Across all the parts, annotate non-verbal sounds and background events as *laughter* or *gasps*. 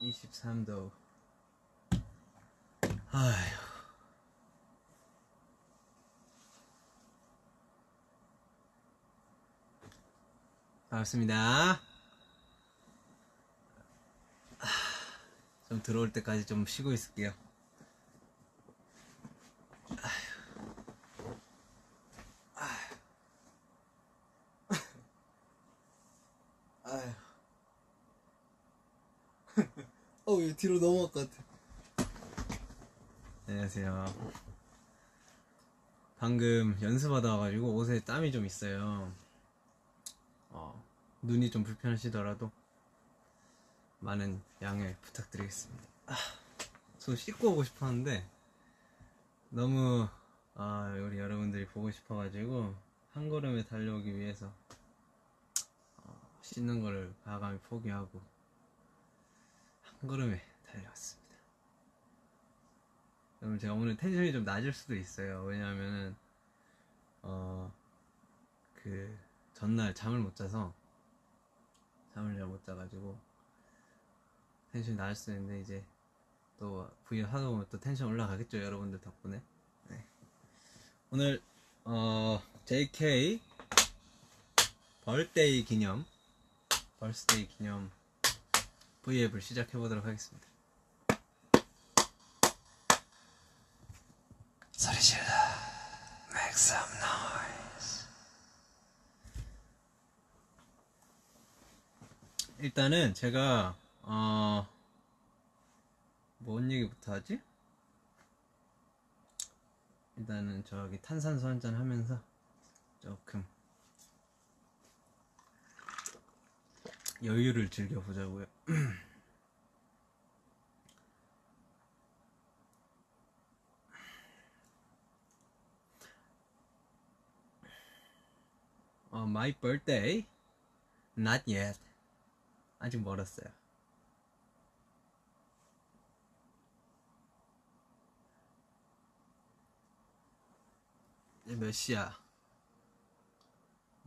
23도. 아휴. 반갑습니다. 좀 들어올 때까지 좀 쉬고 있을게요. 아휴. 어, 왜 뒤로 넘어갈 것 같아. 안녕하세요. 방금 연습하다 와가지고 옷에 땀이 좀 있어요. 어, 눈이 좀 불편하시더라도 많은 양해 부탁드리겠습니다. 아, 손 씻고 오고 싶었는데 너무 아, 우리 여러분들이 보고 싶어가지고 한 걸음에 달려오기 위해서 어, 씻는 거를 과감히 포기하고 한 걸음에 달려왔습니다. 여러분 제가 오늘 텐션이 좀 낮을 수도 있어요. 왜냐하면은 어 그 전날 잠을 못 자서 잠을 잘 못 자가지고 텐션이 낮을 수 있는데 이제 또 V 하다 보면 또 텐션 올라가겠죠 여러분들 덕분에 네. 오늘 어 JK 벌데이 기념 벌스데이 기념 V앱을 시작해 보도록 하겠습니다 소리 질러 Make some noise 일단은 제가 어... 뭔 얘기부터 하지? 일단은 저기 탄산수 한 잔 하면서 조금 여유를 즐겨보자고요. *clears throat* 어, my birthday? Not yet. 아직 멀었어요. 몇 시야?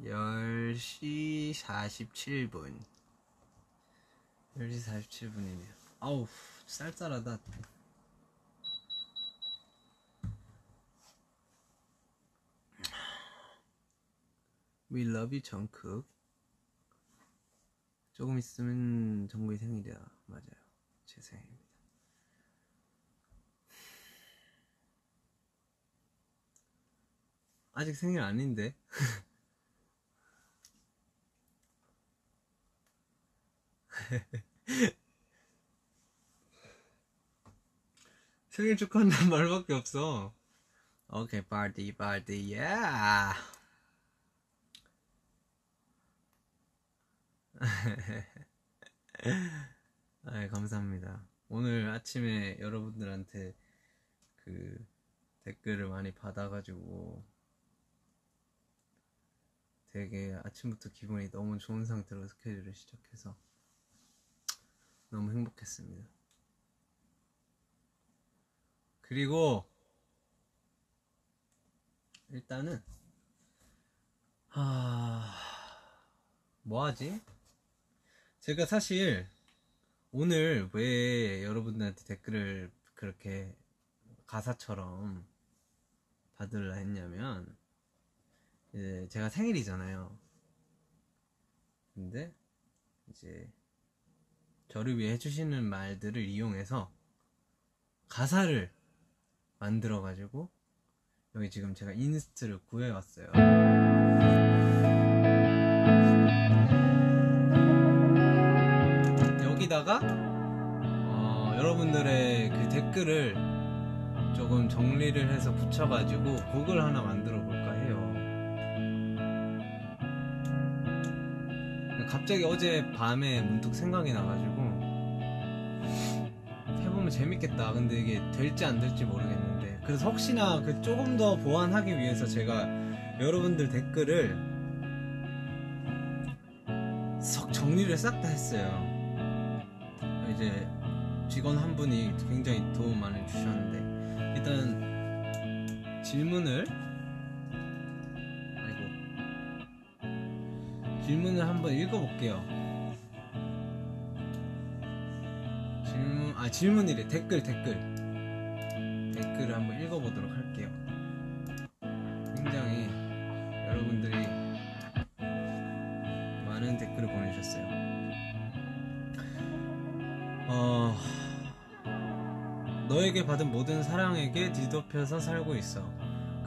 10시 47분. 10시 47분이네요. 아우, 쌀쌀하다. We love you, 정크. 조금 있으면 정국이 생일이야. 맞아요. 제 생일입니다. 아직 생일 아닌데. *laughs* 생일 축하한다는 말밖에 없어. 오케이, 파티, 파티, *laughs* 아, 감사합니다. 오늘 아침에 여러분들한테 그 댓글을 많이 받아가지고 되게 아침부터 기분이 너무 좋은 상태로 스케줄을 시작해서 너무 행복했습니다. 그리고 일단은 아 뭐하지? 제가 사실 오늘 왜 여러분들한테 댓글을 그렇게 가사처럼 받으려 했냐면 이제 제가 생일이잖아요. 근데 이제 저를 위해 해주시는 말들을 이용해서 가사를 만들어가지고 여기 지금 제가 inst를 구해왔어요. 여기다가 어, 여러분들의 그 댓글을 조금 정리를 해서 붙여가지고 곡을 하나 만들어 볼까 해요. 갑자기 어제 밤에 문득 생각이 나가지고 해보면 재밌겠다. 근데 이게 될지 안 될지 모르겠는데 그래서 혹시나 그 조금 더 보완하기 위해서 제가 여러분들 댓글을 석 정리를 싹 다 했어요. 이제 직원 한 분이 굉장히 도움 많이 주셨는데 일단 질문을 아이고 질문을 한번 읽어볼게요. 질문 아 질문이래 댓글 댓글 댓글을 한번 읽어보도록 할게요. 너에게 받은 모든 사랑에게 뒤덮여서 살고 있어.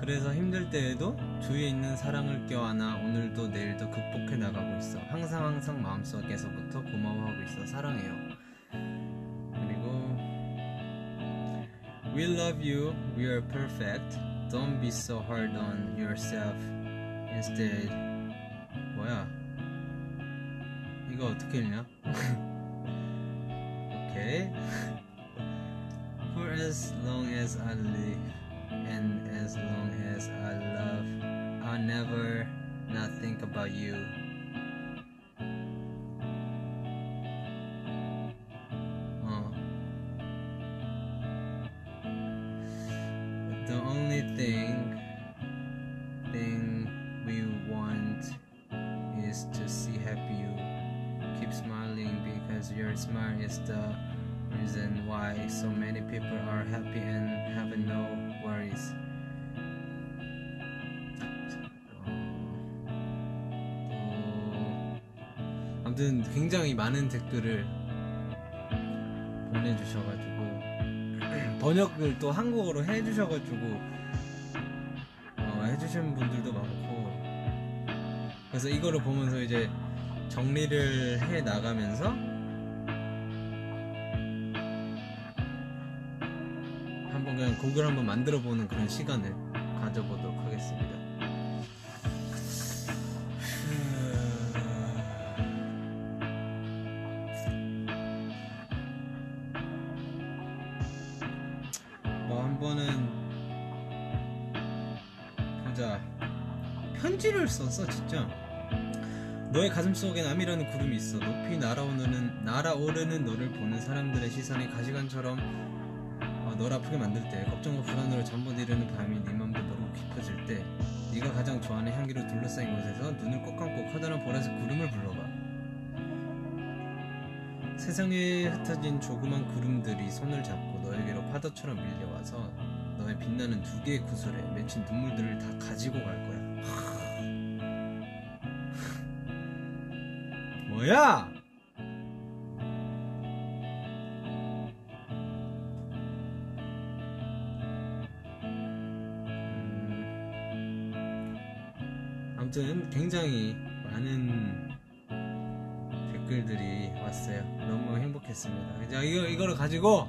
그래서 힘들 때에도 주위에 있는 사랑을 껴안아 오늘도 내일도 극복해 나가고 있어. 항상 항상 마음속에서부터 고마워하고 있어. 사랑해요. 그리고 We love you. We are perfect. Don't be so hard on yourself. Instead 뭐야? 이거 어떻게 읽냐? *laughs* 오케이. As long as I live and as long as I love, I'll never not think about you. 굉장히 많은 댓글을 보내주셔가지고 *clears throat* 번역을 또 한국어로 해주셔가지고 어, 해주시는 분들도 많고 그래서 이거를 보면서 이제 정리를 해 나가면서 한번 그냥 곡을 한번 만들어 보는 그런 시간을 가져보도록 하겠습니다. 썼어 진짜? 너의 가슴 속에 남이라는 구름이 있어. 높이 날아오르는 날아오르는 너를 보는 사람들의 시선이 가시관처럼 어, 널 아프게 만들 때 걱정과 불안으로 잠못 이루는 밤이 네 맘도 모르고 깊어질 때 네가 가장 좋아하는 향기로 둘러싸인 곳에서 눈을 꼭 감고 커다란 보라색 구름을 불러봐. 세상에 흩어진 조그만 구름들이 손을 잡고 너에게로 파도처럼 밀려와서 너의 빛나는 두 개의 구슬에 맺힌 눈물들을 다 가지고 갈 거야. 음, 아무튼 굉장히 많은 댓글들이 왔어요. 너무 행복했습니다. 이제 이거 이거를 가지고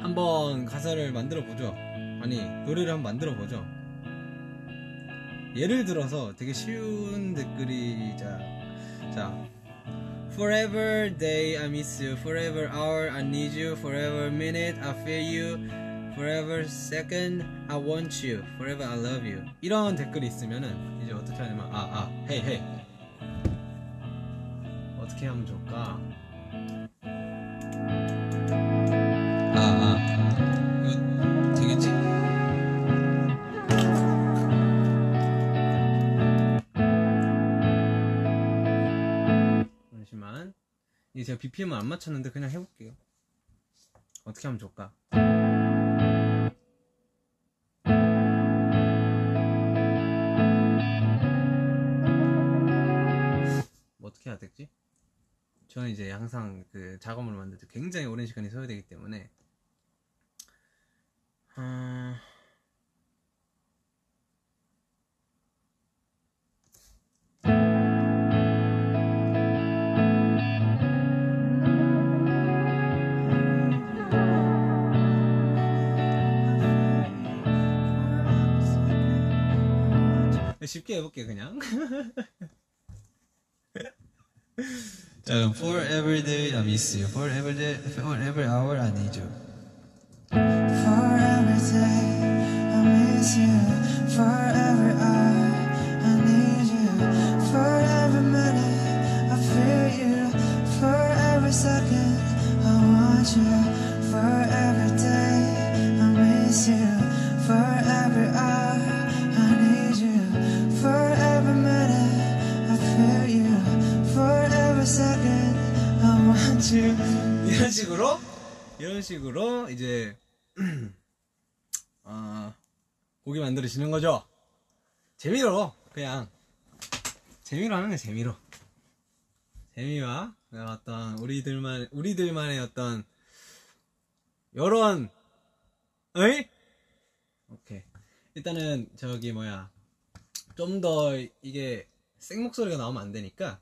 한번 가사를 만들어 보죠. 아니 노래를 한번 만들어 보죠. 예를 들어서 되게 쉬운 댓글이 자, 자 Forever day I miss you, forever hour I need you, forever minute I feel you, forever second I want you, forever I love you. 이런 댓글이 있으면은 이제 어떻게 하냐면 아 아, 헤이 헤이 어떻게 하면 좋을까? 제가 BPM을 안 맞췄는데 그냥 해볼게요. 어떻게 하면 좋을까? 뭐 어떻게 해야 되지? 저는 이제 항상 그 작업을 만들 때 굉장히 오랜 시간이 소요되기 때문에 아... 쉽게 해볼게 그냥 *laughs* 자, 그럼 For every day I miss you. For every day, for every hour I need you. For every day I miss you. For every hour I need you. For every minute I feel you. For every second I want you. For every day I miss you. For 이런 식으로 이런 식으로 이제 *clears throat* 아 고기 만들어지는 거죠. 재미로 그냥. 재미로 하는 게 재미로. 재미와 어떤 우리들만 우리들만의 어떤 요런 어이 오케이. 일단은 저기 뭐야. 좀 더 이게 생 목소리가 나오면 안 되니까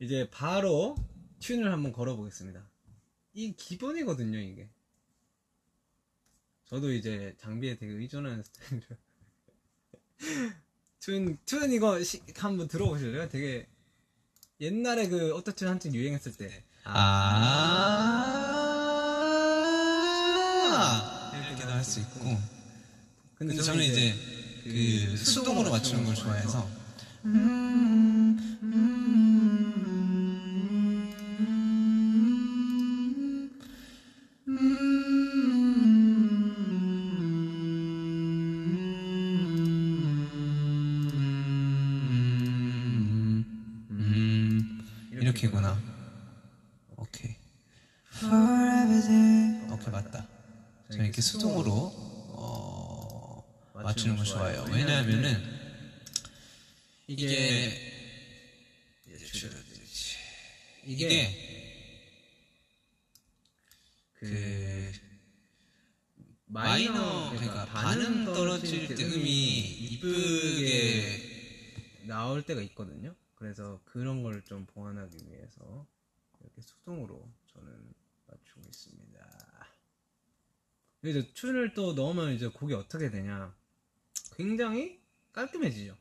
이제 바로 튠을 한번 걸어보겠습니다. 이 기본이거든요, 이게. 저도 이제 장비에 되게 의존하는 스타일이라. *laughs* 튠, 튠 이거 시- 한번 들어보실래요? 되게 옛날에 그 어떠튠 한창 유행했을 때. 아 이렇게도 할 수 있고. 근데 저는 이제 그 수동으로 맞추는 걸 좋아해서 음, 이제 튠을 또 넣으면 이제 곡이 어떻게 되냐? 굉장히 깔끔해지죠.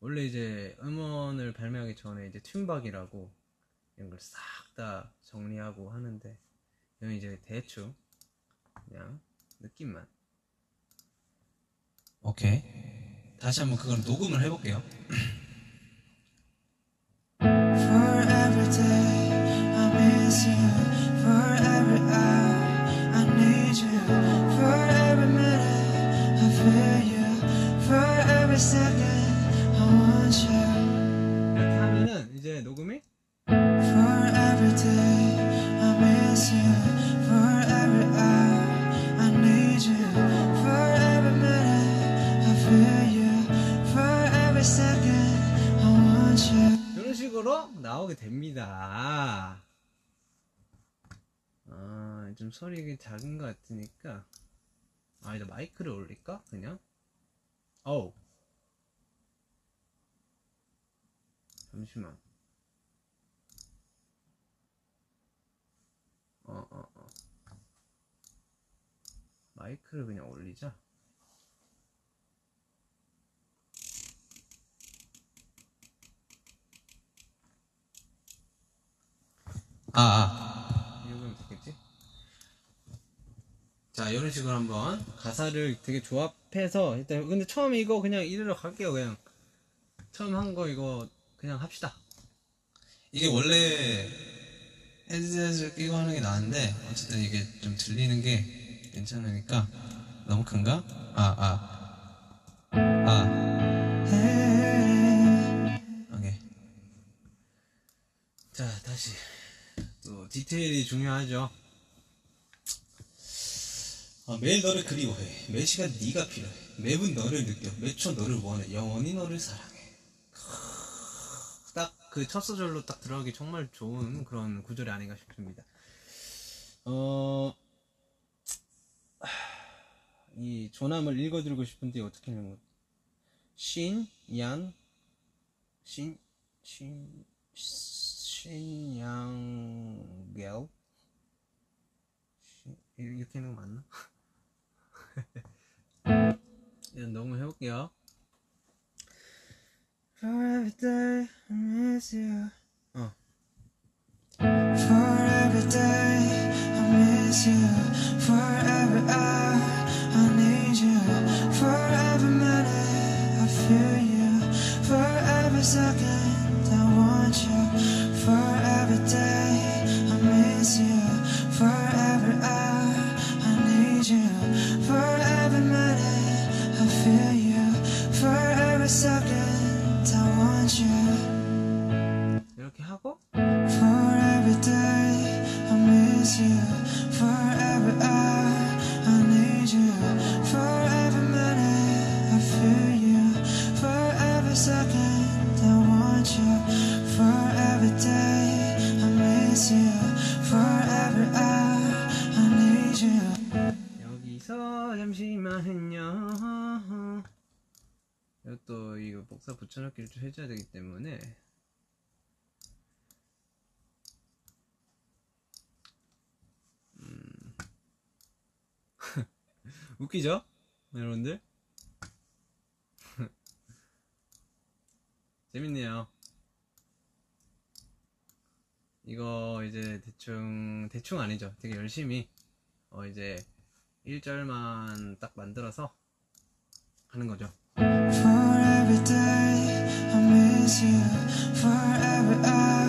원래 이제 음원을 발매하기 전에 이제 튠박이라고 이런 걸 싹 다 정리하고 하는데 저는 이제 대충 그냥 느낌만 오케이. 다시 한번 그걸 녹음을 해볼게요. 이렇게 하면은 이제 녹음이 For every day I miss you. For every hour I need you. For every minute I feel you. For every second I want you. 이런 식으로 나오게 됩니다. 아, 좀 소리가 작은 것 같으니까. 아, 이제 마이크를 올릴까? 그냥? 어우. 잠시만. 어, 어, 어. 마이크를 그냥 올리자. 아, 아. 이러면 되겠지? 자, 이런 식으로 한번 가사를 되게 조합해서 일단 근데 처음에 이거 그냥 이대로 갈게요, 그냥. 처음 한 거 이거 그냥 합시다. 이게 원래 헤드셋을 끼고 하는 게 나은데 어쨌든 이게 좀 들리는 게 괜찮으니까 너무 큰가? 아, 아. 아, 오케이. 자, 다시. 또 디테일이 중요하죠. 아, 매일 너를 그리워해. 매 시간 네가 필요해. 매분 너를 느껴. 매초 너를 원해. 영원히 너를 사랑해. 딱그첫 소절로 딱 들어가기 정말 좋은 그런 구절이 아닌가 싶습니다. 어, 이 조남을 읽어드리고 싶은데 어떻게 읽는 거? 신, 양, 신, 신, 신양겔 신- 이렇게 하는 거 맞나? 일단 *laughs* 너무 해볼게요. For every day I miss you. Oh. 어. For every day I miss you. For every hour I need you. For every minute I feel you. For every second 했냐 이것도 이거 복사 붙여넣기를 좀 해줘야 되기 때문에 음. *laughs* 웃기죠? 여러분들? *laughs* 재밌네요. 이거 이제 대충 대충 아니죠. 되게 열심히 어 이제 1절만 딱 만들어서 하는 거죠. For every day I miss you. For every hour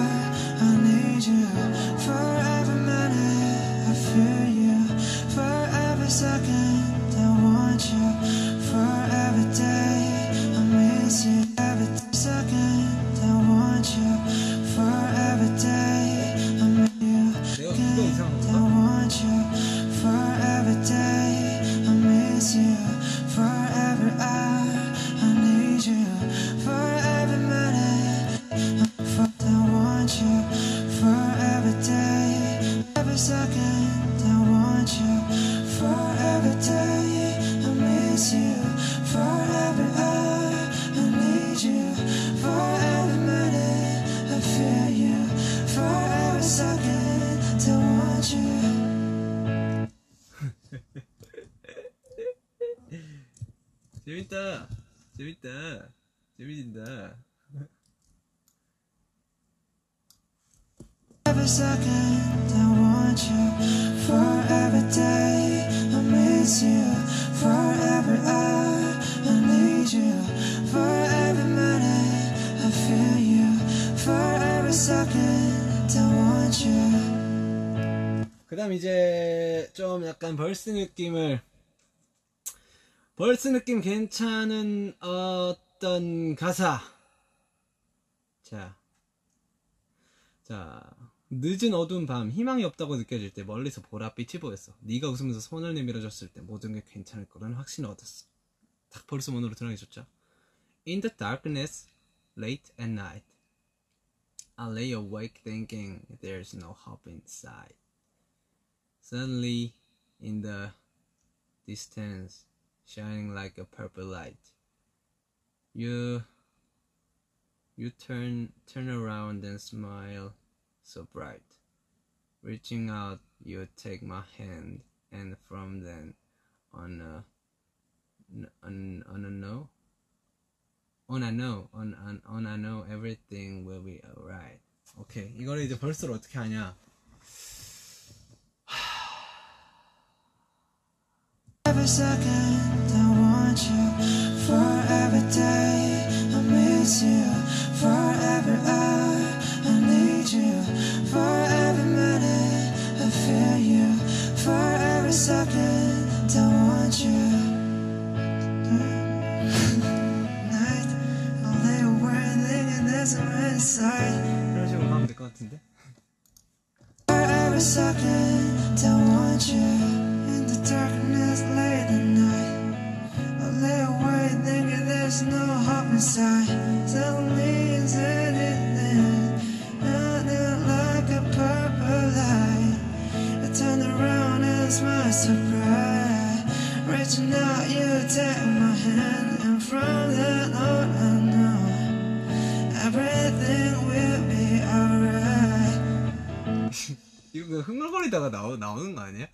재밌다. 재밌다. 재밌다. Every second I want you for every day I miss you for every hour I need you for every minute I feel you for every second I want you 그 다음 이제 좀 약간 벌스 느낌을 벌스 느낌 괜찮은 어떤 가사. 자, 자. 늦은 어두운 밤 희망이 없다고 느껴질 때 멀리서 보랏빛이 보였어. 네가 웃으면서 손을 내밀어줬을 때 모든 게 괜찮을 거라는 확신을 얻었어. 딱 벌스 문으로 좋죠? In the darkness, late at night I lay awake thinking there's no hope inside. Suddenly, in the distance, shining like a purple light, you you turn turn around and smile so bright. Reaching out, you take my hand, and from then on, a, on on a no, on I know, on on on I know everything will be alright. 오케이, 이거를 이제 벌스를 어떻게 하냐? Every second I want you for every day I miss you for every hour I need you for every minute I feel you for every second I want you *laughs* Night I lay awake thinking there's some inside 이런 식으로 가면 될 것 같은데? For every second, I want you hope inside. Suddenly, inside it, nothing like a purple light. I turn around and smile so bright. Reaching out, you take my hand, and from then on, I know everything will be alright. *laughs* 이거 그 흥얼거리다가 나오, 나오는 거 아니야?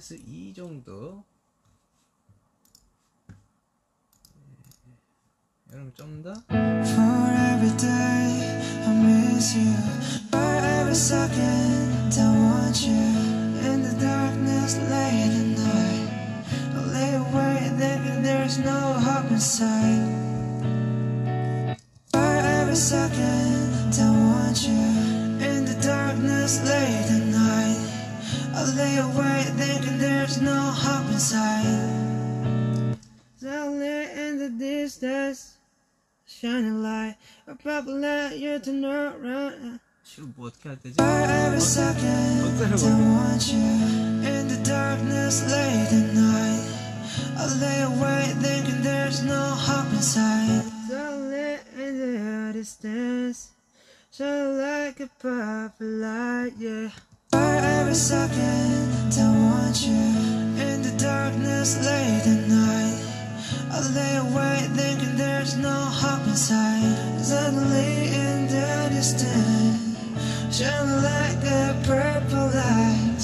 마이너스 2 정도 네. 여러분 좀더 For every day I miss you. For every second I want you. In the darkness late I lay awake thinking there's no hope inside. Lonely in the distance, shining light. A popular you to know right. شو Every second, don't want you in the darkness late at night. I lay awake thinking there's no hope inside. Lonely in the distance, shining like a purple light, yeah. For every second I want you. In the darkness late at night I lay awake thinking there's no hope inside Suddenly in the distance shining like a purple light.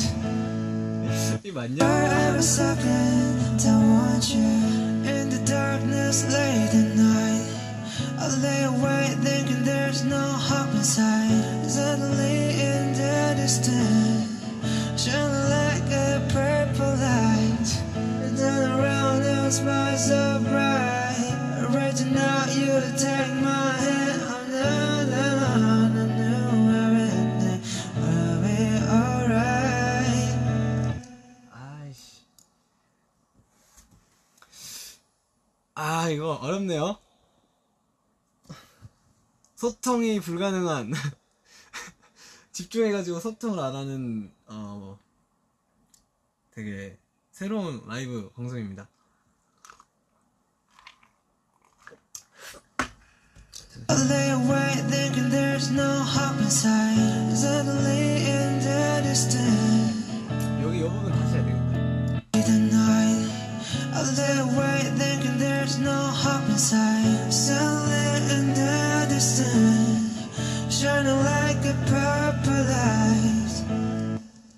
For every second I want you. In the darkness late at night I lay awake thinking there's no hope inside. Suddenly in the distance, shine like a purple light. And turn around and smile so bright. Reaching out you to take my hand. Oh, no, no, no, no, no, everything will be alright. 아이씨. 아, 이거 어렵네요. 소통이 불가능한. 집중해가지고 소통을 안 하는, 어, 뭐, 되게 새로운 라이브 방송입니다. 여기 이 부분 다시 해야 되겠다. the night. I lay awake thinking there's no hope inside. Suddenly in the distance, shining like a purple light.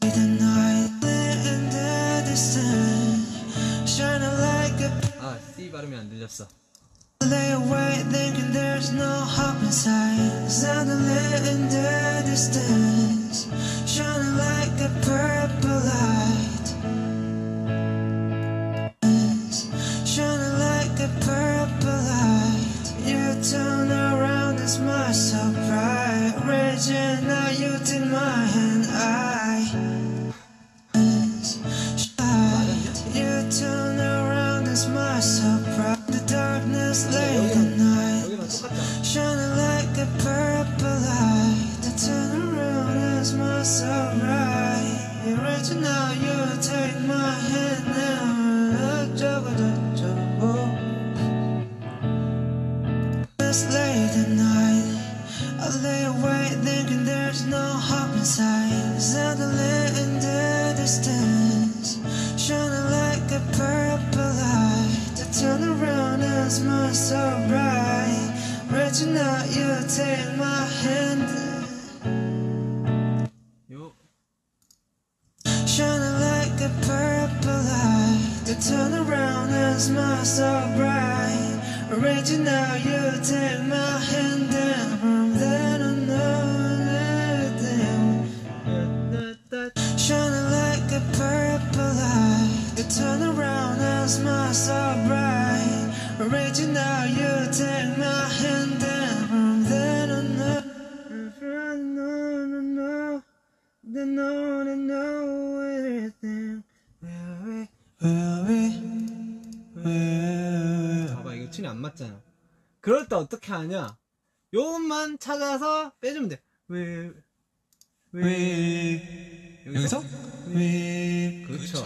The night in the distance, shining like a 아, C 발음이 안 들렸어. Lay awake thinking there's no hope inside. Suddenly in the distance, shining like a purple light. You 그럴 때 어떻게 하냐? 요것만 찾아서 빼주면 돼. 왜, 왜 여기서? we. 그렇죠.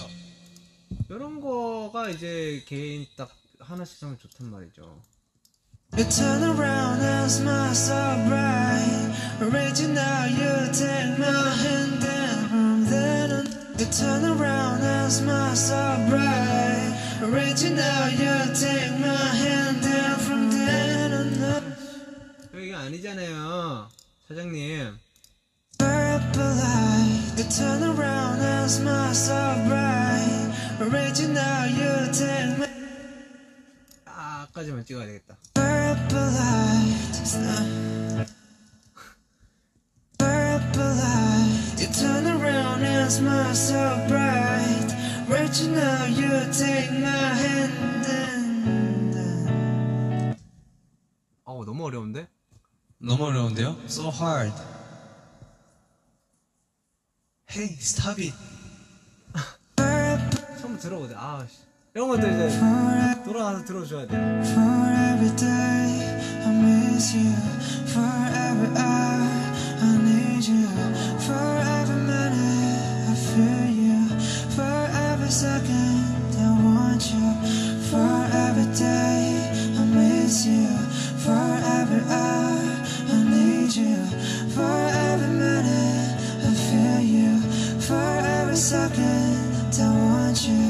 이런 거가 이제 개인 딱 하나씩 하면 좋단 말이죠. You turn around and smile so bright. Out, you take my hand, and from then on, you turn around and smile so bright. Out, you take my hand, and from 아니잖아요. 사장님. Purple light, you turn around and smile so bright. Original, you take me. 아, 까지만 찍어야 되겠다. Purple light, it's not- Purple light, you turn around and smile so bright. Original, you take my hand and. 어우, 너무 어려운데? 너무 어려운데요? So hard. Hey, stop it. 처음 들어보자. 아, 씨. 이런 것도 이제 For, 돌아가서 들어줘야 돼. for every day, I miss you. For every hour, I need you. For every minute, I feel you. For every second, I want you. For every day, I miss you. For every hour, you. For every minute, I feel you. For every second, I want you.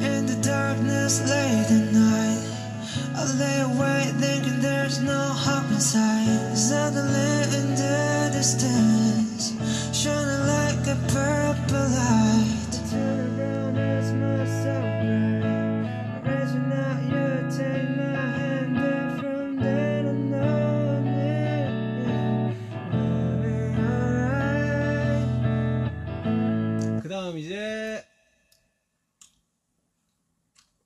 In the darkness, late at night. I lay awake thinking there's no hope inside. Suddenly in the distance, shining like a purple light.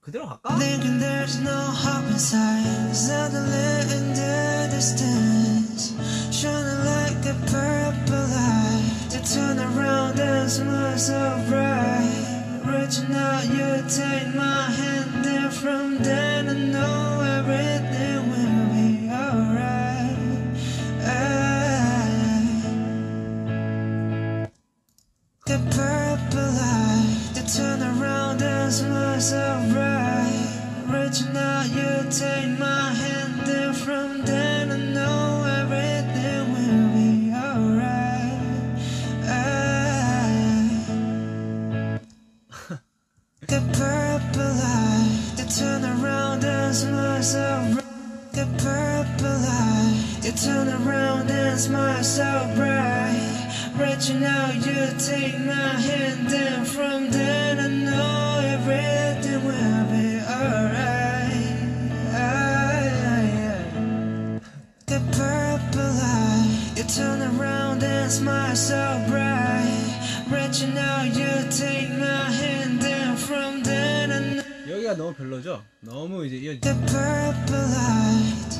그대로 갈까? Thinking there's no hope inside. Suddenly in the distance, shining like a purple light. You turn around and smile so bright. Reaching out, you take my hand, and from then I know everything will be alright. The purple light, you turn around and smile so bright. Reaching out, you take my hand, and from then I know everything will be alright. The purple light, you turn around smile so bright. The purple light, you turn around and smile so bright Reaching out, you take my hand, and from then I know everything will be alright. The purple light, you turn around and smile so bright. Reaching out, you take my hand, and from then I know. 여기가 너무 별로죠? 너무 이제 이어 The purple light.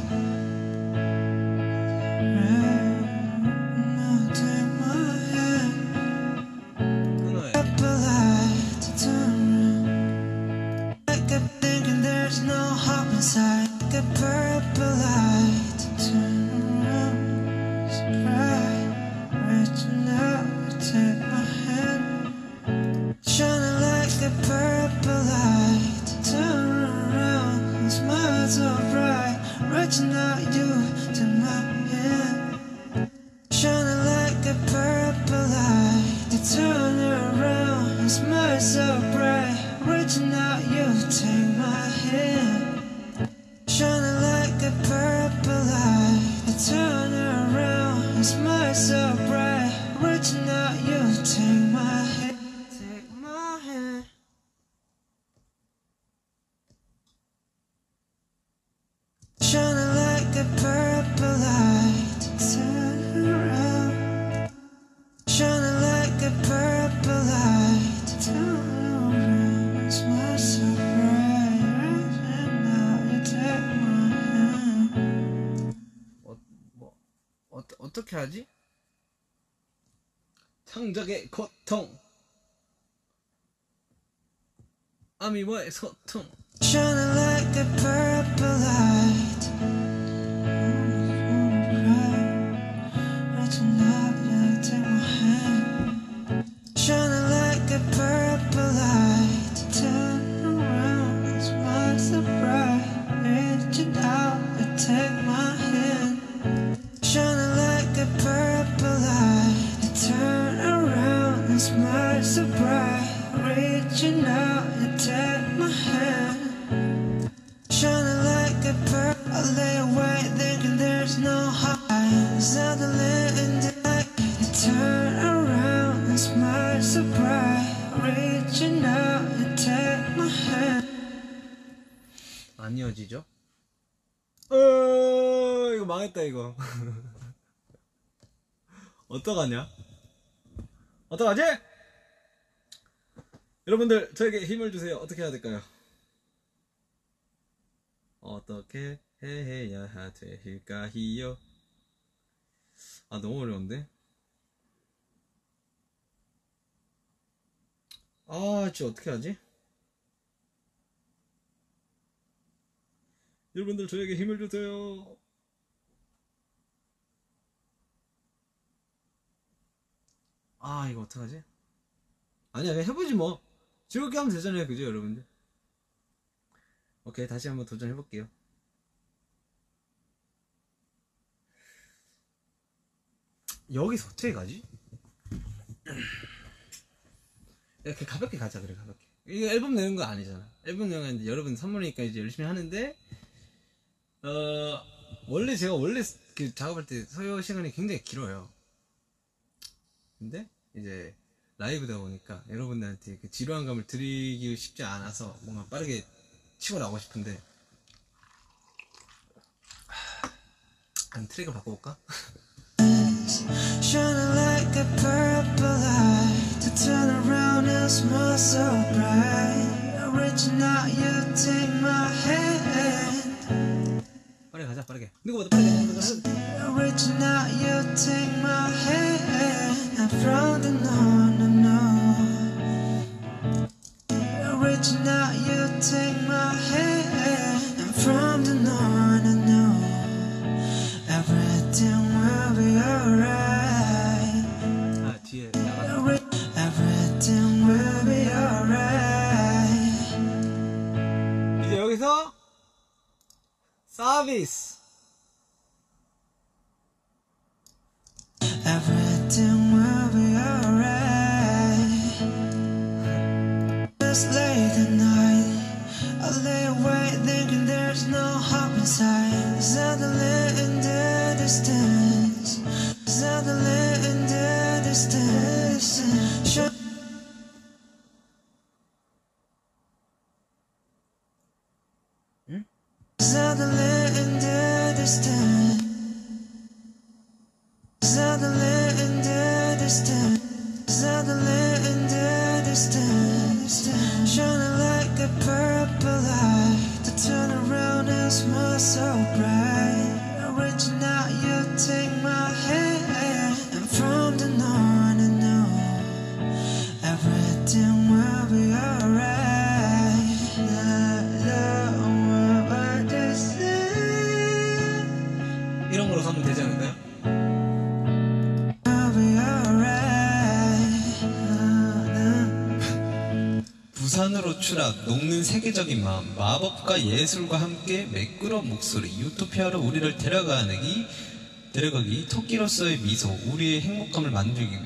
창작의 고통 아미와의 소통 Shining like a purple light. Reaching out, you take my hand. Shining like a purple light. Turn around, smile so bright. Reaching out, you take Shining like a pearl, I lay awake thinking there's no high. suddenly in the night you turn around and smile so bright reaching out and take my hand 안 이어지죠? 어, 이거 망했다, 이거. 어떡하냐? 어떡하지? 여러분들, 저에게 힘을 주세요. 어떻게 해야 될까요? 어떻게 해야 될까요? 아, 너무 어려운데? 아, 진짜 어떻게 하지? 여러분들 저에게 힘을 주세요. 아 이거 어떡하지? 아니야 해보지 뭐 즐겁게 하면 되잖아요 그죠 여러분들 오케이 다시 한번 도전해볼게요 여기서 어떻게 가지? *clears throat* 이렇게 가볍게 가자 그래 가볍게 이거 앨범 내는 거 아니잖아 앨범 내는 거 아닌데 여러분 선물이니까 이제 열심히 하는데 어 원래 제가 원래 그 작업할 때 소요 시간이 굉장히 길어요 근데 이제 라이브다 보니까 여러분들한테 그 지루한 감을 드리기 쉽지 않아서 뭔가 빠르게 치고 나오고 싶은데 한 트랙을 바꿔볼까? *laughs* Shining like a purple light To turn around and smile so bright Reaching out, you take my hand 빠르게 가자 빠르게 누구보다 빠르게 가자 Reaching out, you take my hand And from the no, no, no Reaching out, you take my hand And from the no, no, no Everything will be alright. It's late at night. I lay awake thinking there's no hope inside. Suddenly in the distance. 세계적인 마음, 마법과 예술과 함께 매끄러운 목소리, 유토피아로 우리를 데려가기, 데려가기, 토끼로서의 미소, 우리의 행복감을 만들기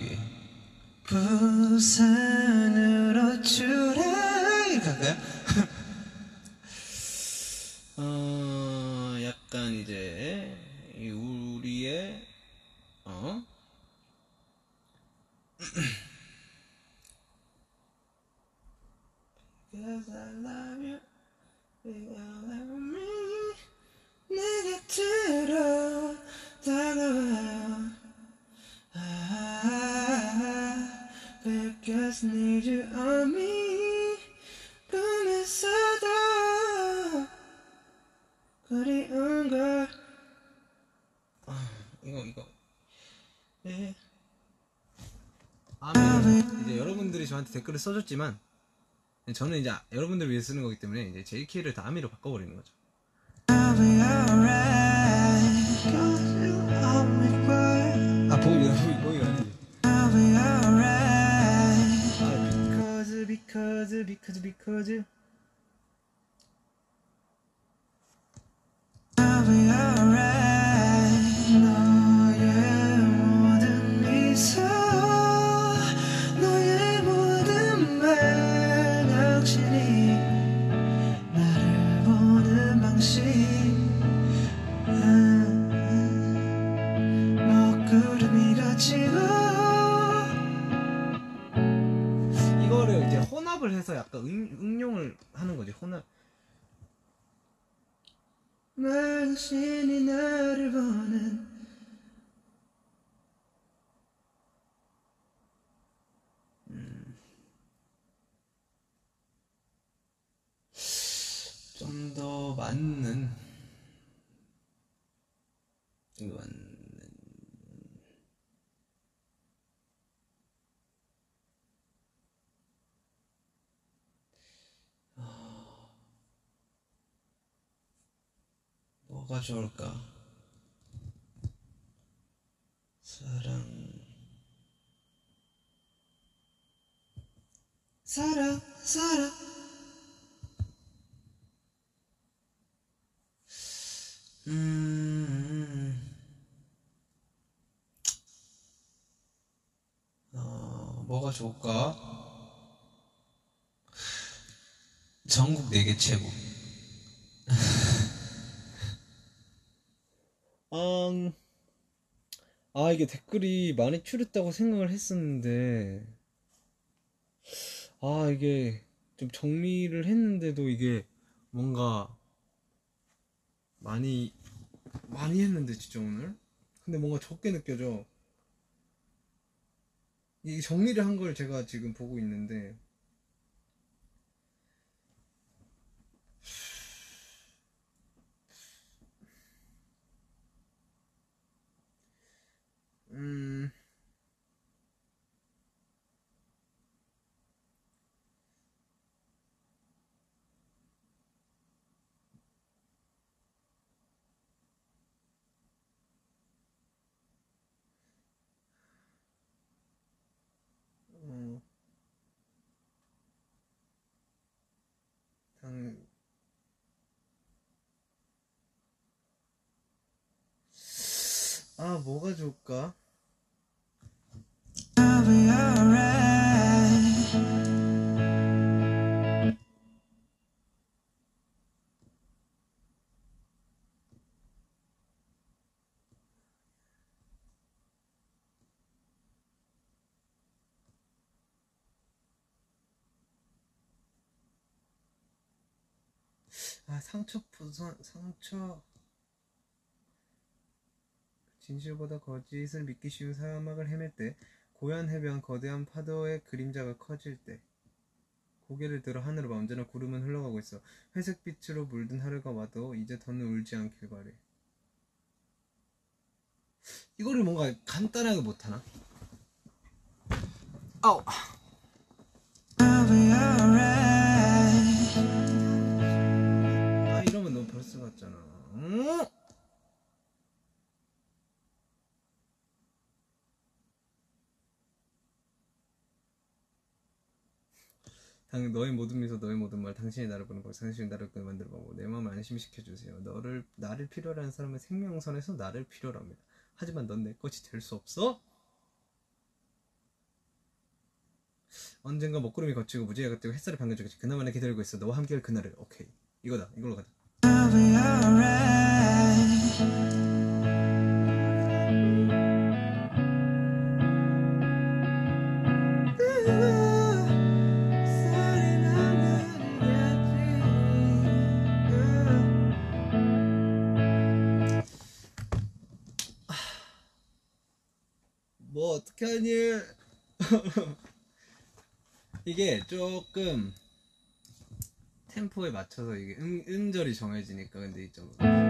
댓글을 써줬지만 저는 이제 여러분들을 위해 쓰는 거기 때문에 이제 JK를 다 아미로 바꿔버리는 거죠 아 보기가 보기가 아니지 I'll be alright 아 because because because because 좋을까? 사랑 사랑 사랑 음 어, 뭐가 좋을까? 전국 4개 최고. 음, 아, 이게 댓글이 많이 줄였다고 생각을 했었는데, 아, 이게 좀 정리를 했는데도 이게 뭔가 많이, 많이 했는데, 진짜 오늘? 근데 뭔가 적게 느껴져. 이 정리를 한 걸 제가 지금 보고 있는데, 음, 어, 당, 아, 뭐가 좋을까? 아 상처 부선 상처. 진실보다 거짓을 믿기 쉬운 사막을 헤맬 때 고요한 해변 거대한 파도의 그림자가 커질 때 고개를 들어 하늘을 봐 언제나 구름은 흘러가고 있어 회색빛으로 물든 하루가 와도 이제 더는 울지 않길 바래. 이거를 뭔가 간단하게 못하나? 아우 당 너의 모든 미소 너의 모든 말 당신이 나를 보는 법 당신이 나를 그 만들어 보고 내 마음을 안심시켜 주세요. 너를 나를 필요로 하는 사람은 생명선에서 나를 필요로 합니다. 하지만 넌 내 것이 될 수 없어. 언젠가 먹구름이 걷히고 무지개가 뜨고 햇살이 반겨주겠지. 그나마 내 기다리고 있어. 너와 함께할 그날을. 오케이. 이거다. 이걸로 가자 *laughs* 이게 조금 템포에 맞춰서 이게 음, 음절이 정해지니까 근데 이쪽은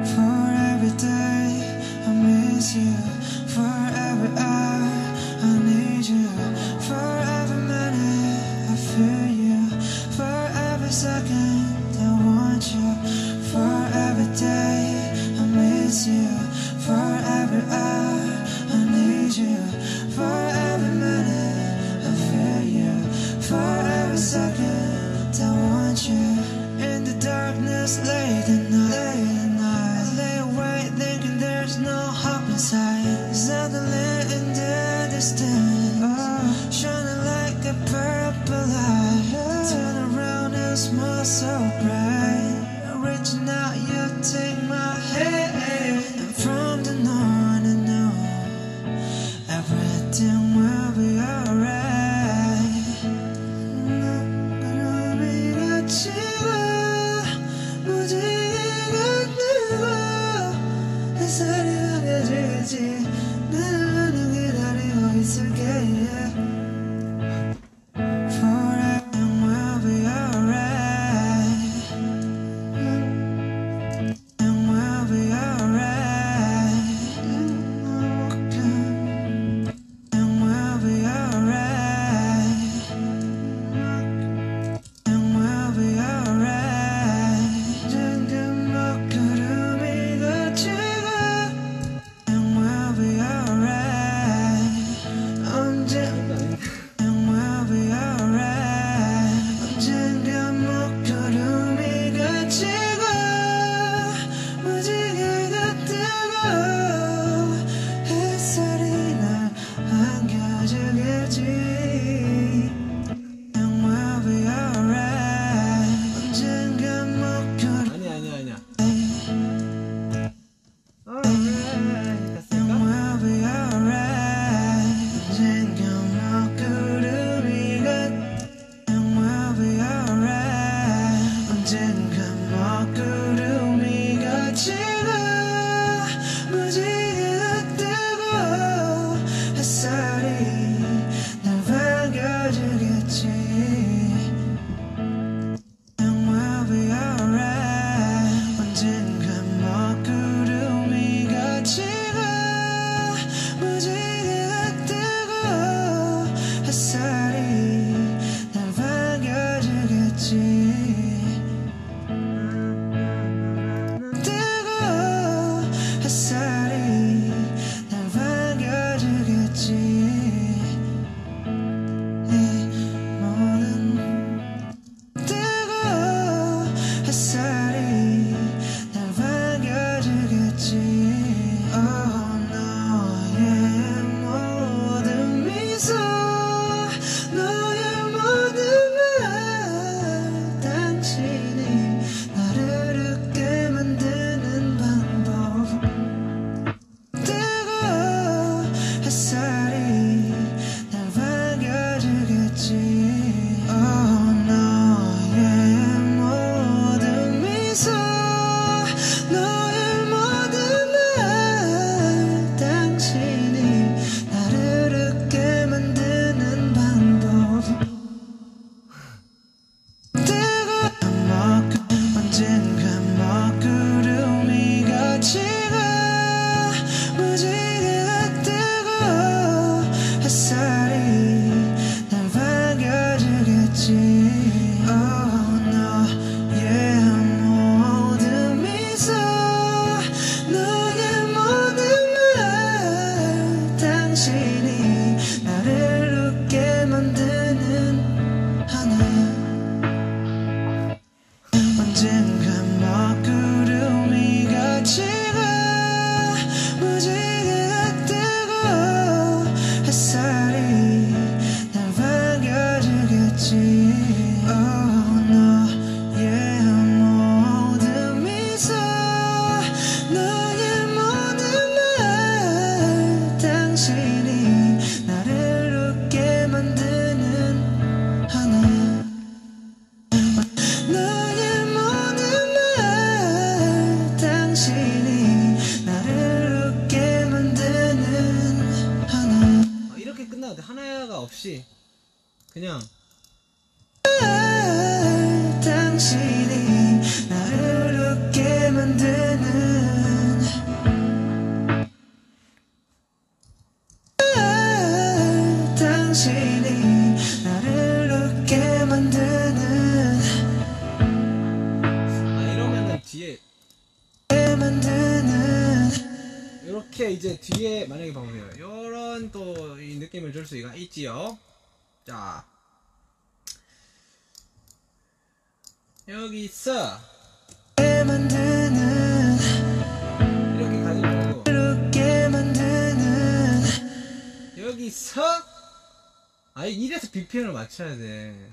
맞춰야 돼.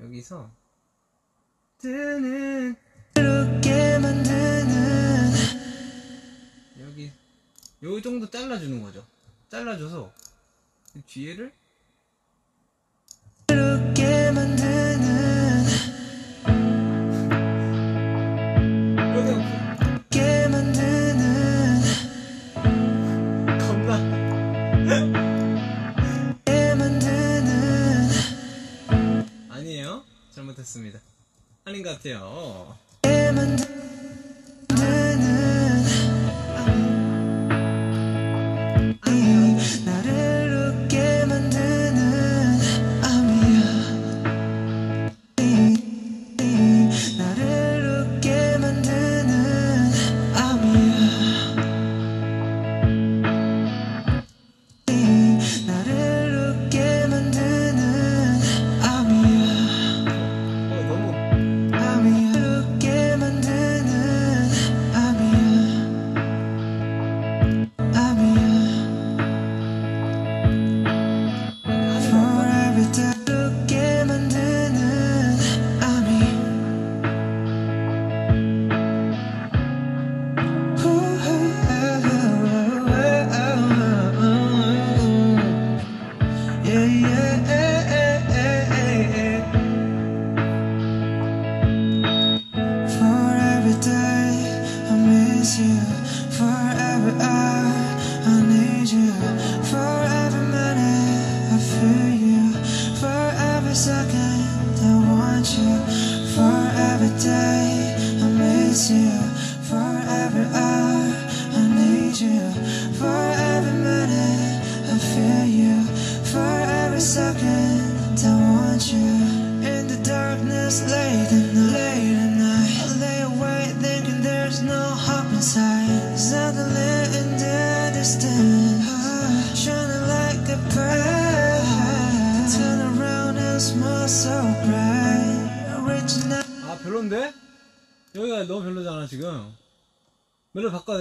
여기서. 여기 요 정도 잘라주는 거죠. 잘라줘서. 뒤에를. 이렇게 만드는. 잘못했습니다. 아닌 것 같아요. 아유, 아유,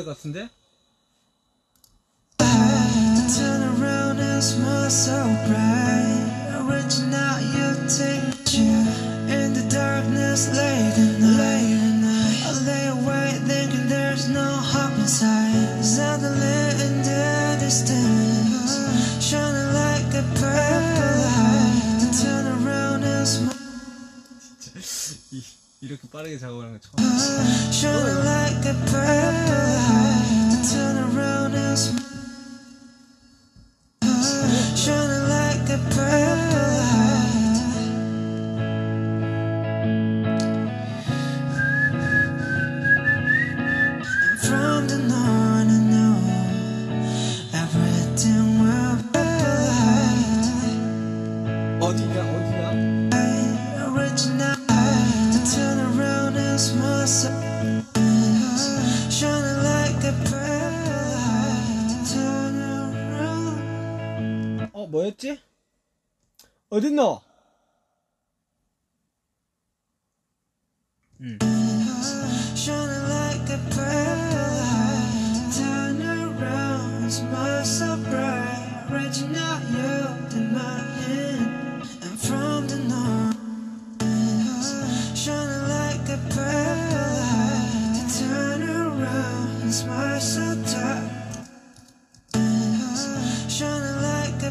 될 것 같은데? I, 이렇게 빠르게 작업하는 게 처음. 어딨지? 어딨노? 음. smile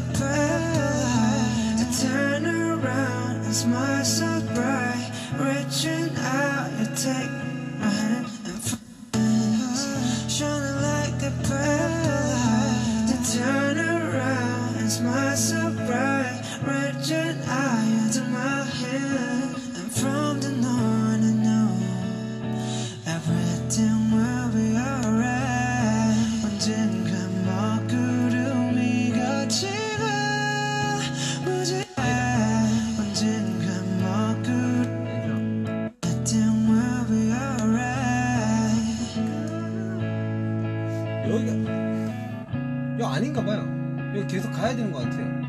goodbye. I turn around and smile so bright, reaching out, you take my hand and friends, shining like the. pearl. 가야 되는 것 같아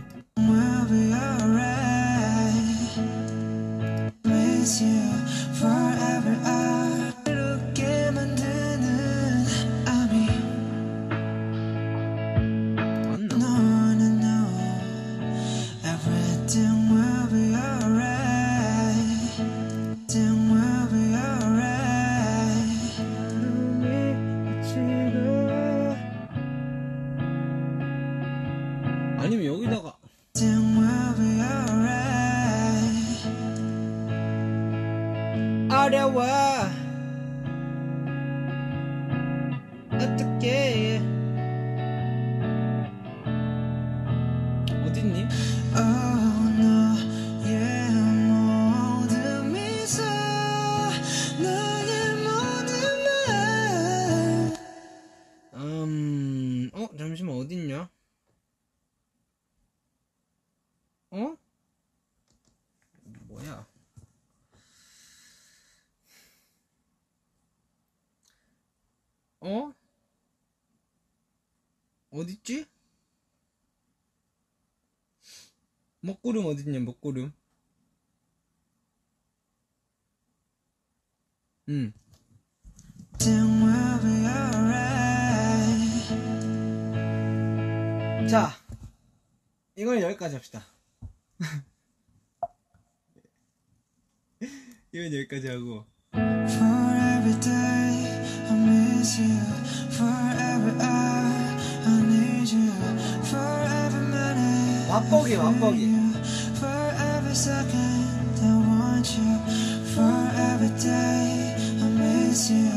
어? 어딨지? 먹구름 어딨냐, 먹구름? 응. 자, 이건 여기까지 합시다. *laughs* 이건 여기까지 하고. miss you, for every hour I need you, for every minute 맛보기, I feel 맛보기. you, for every second I want you, for every day I miss you,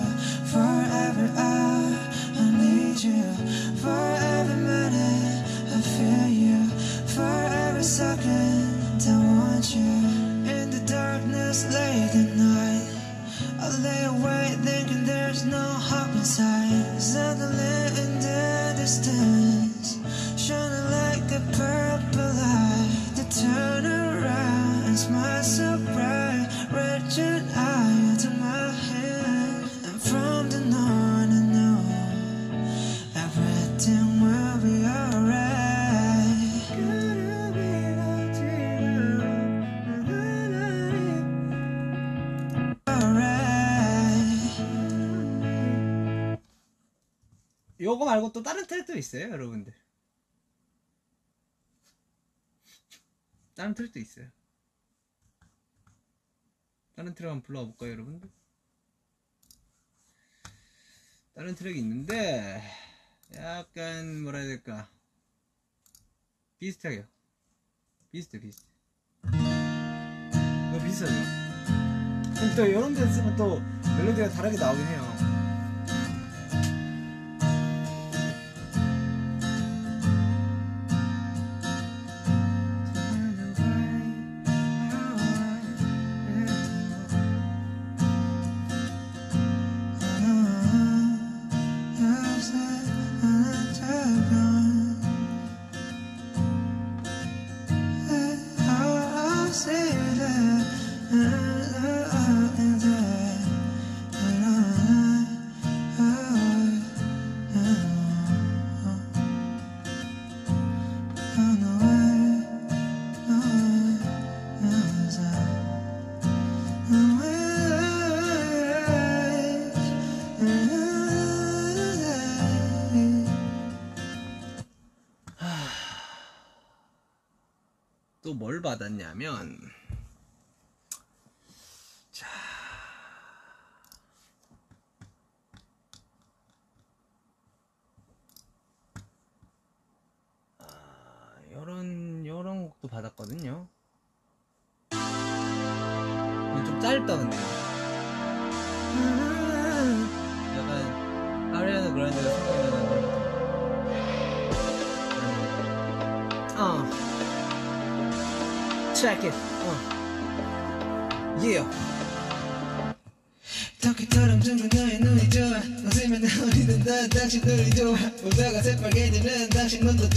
for every hour I need you, for every minute I feel you, for every second I lay awake thinking there's no hope inside. Suddenly in the distance, 또 다른 트랙도 있어요, 여러분들. 다른 트랙도 있어요. 다른 트랙 한번 불러와 볼까요, 여러분들? 다른 트랙이 있는데, 약간, 뭐라 해야 될까. 비슷해요. 비슷해, 비슷해. 이거 비슷하죠? 그럼 또 이런 데 쓰면 또 멜로디가 다르게 나오긴 해요. 받았냐면 look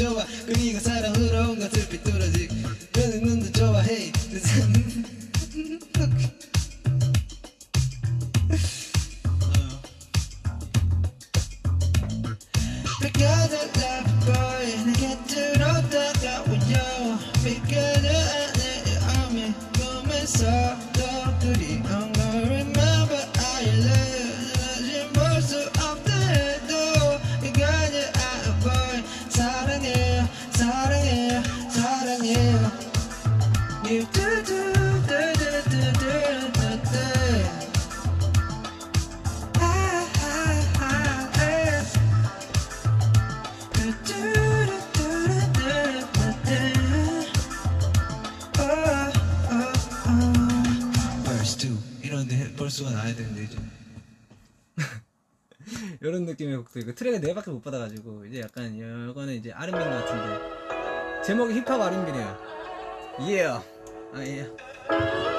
곡도 있고 트랙을 네 밖에 못 받아가지고 이제 약간 이거는 이제 R&B 같은데 제목이 힙합 R&B래요. Yeah. 아 예. Yeah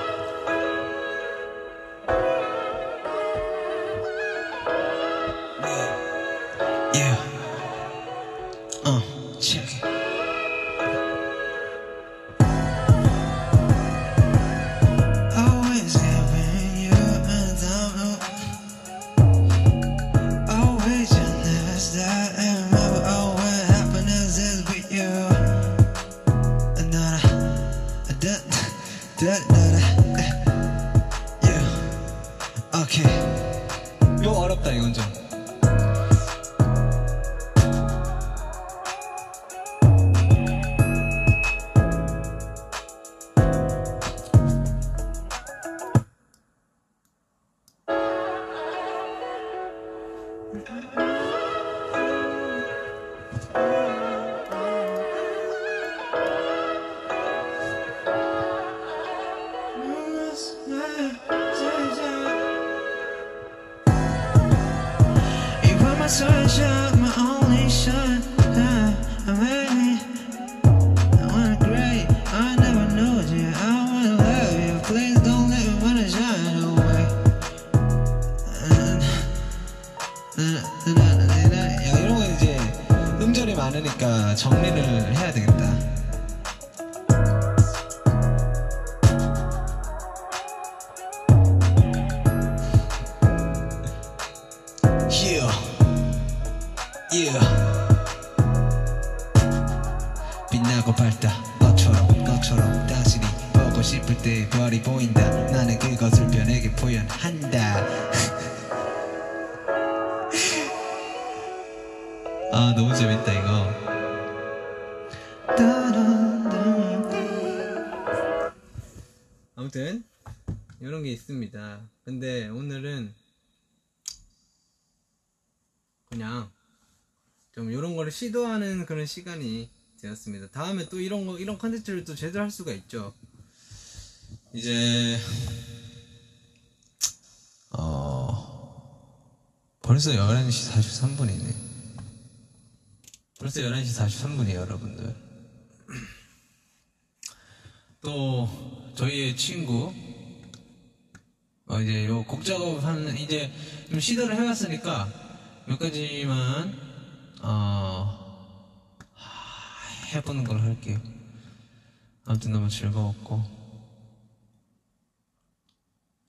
시간이 되었습니다. 다음에 또 이런 거 이런 컨텐츠를 또 제대로 할 수가 있죠. 이제 어 벌써 11시 43분이네 벌써 11시 43분이에요 여러분들 또 저희의 친구 어, 이제 요 곡 작업하는 이제 좀 시도를 해봤으니까 몇 가지만 어 하- 해보는 걸 할게요 아무튼 너무 즐거웠고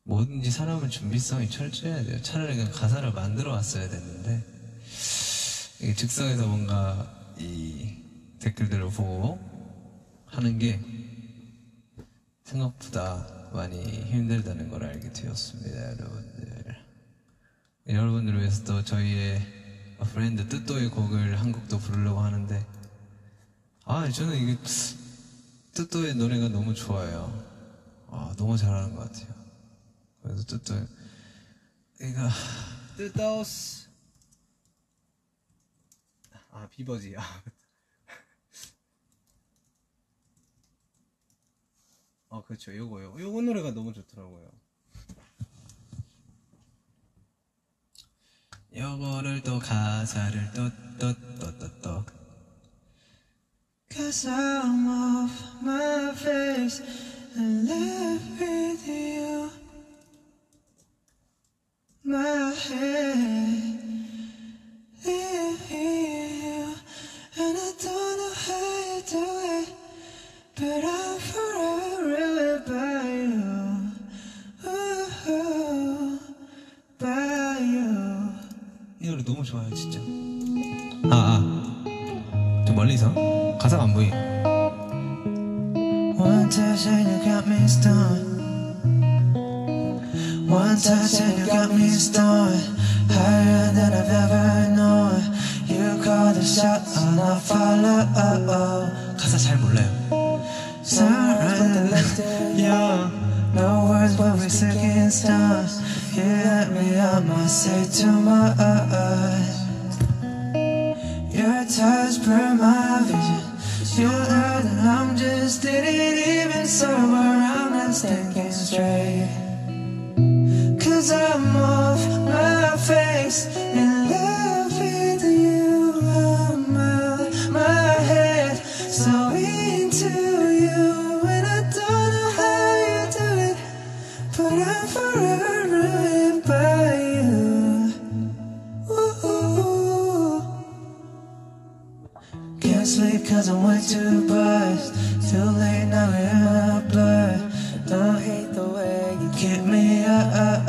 뭐든지 사람은 준비성이 철저해야 돼요. 차라리 그냥 가사를 만들어 왔어야 됐는데, 즉석에서 뭔가 이 댓글들을 보고 하는 게 생각보다 많이 힘들다는 걸 알게 되었습니다, 여러분들. 여러분들을 위해서 또 저희의 프렌드 뜨또의 곡을 한 곡도 부르려고 하는데, 아, 저는 이게 뜨또의 노래가 너무 좋아요. 아, 너무 잘하는 것 같아요. 그래서 뜨또 이거 뜨떠스 아 비버지 아. 어 그렇죠 요거요 요거 노래가 너무 좋더라고요 요거를 또 가사를 또 또 또 또또 Cause I'm off my face and left with you. My head, you, and I don't know how you do it, but I'm forever really by you. Ooh, by you. 이 노래 너무 좋아요 진짜 아, 아. 저 멀리서 가사가 안 보이. One touch and you got me stoned. One touch and you got me stoned. Higher than I've ever known. You call the shot and I follow. 가사 잘 몰라요. Sunrise, young. No words, but we're sinking stars. You let me out my say to my eyes. Your touch burned my vision. You know that I'm just didn't even sober. I'm not thinking straight. Cause I'm off my face cause I'm way too buzzed. Too late now, we're in my blood. Don't hate the way you keep me up.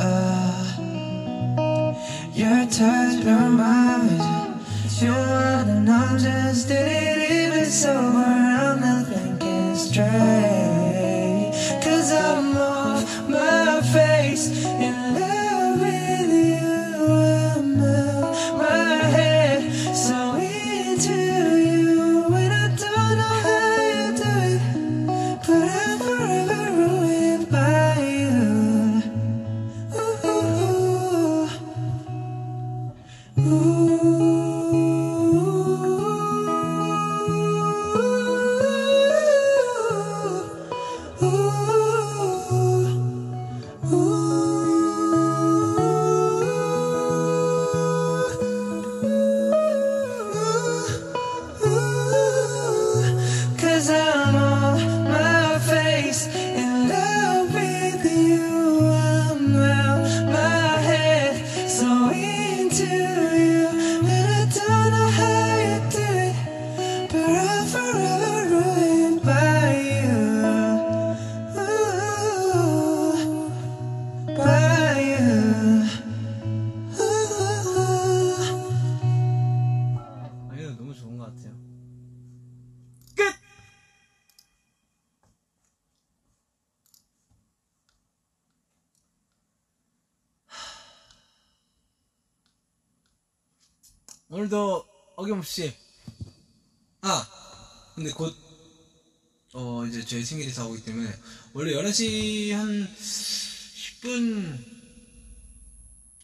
Your touch burned my vision. You want and just didn't even sober. I'm not thinking straight. 원래 11시 한 10분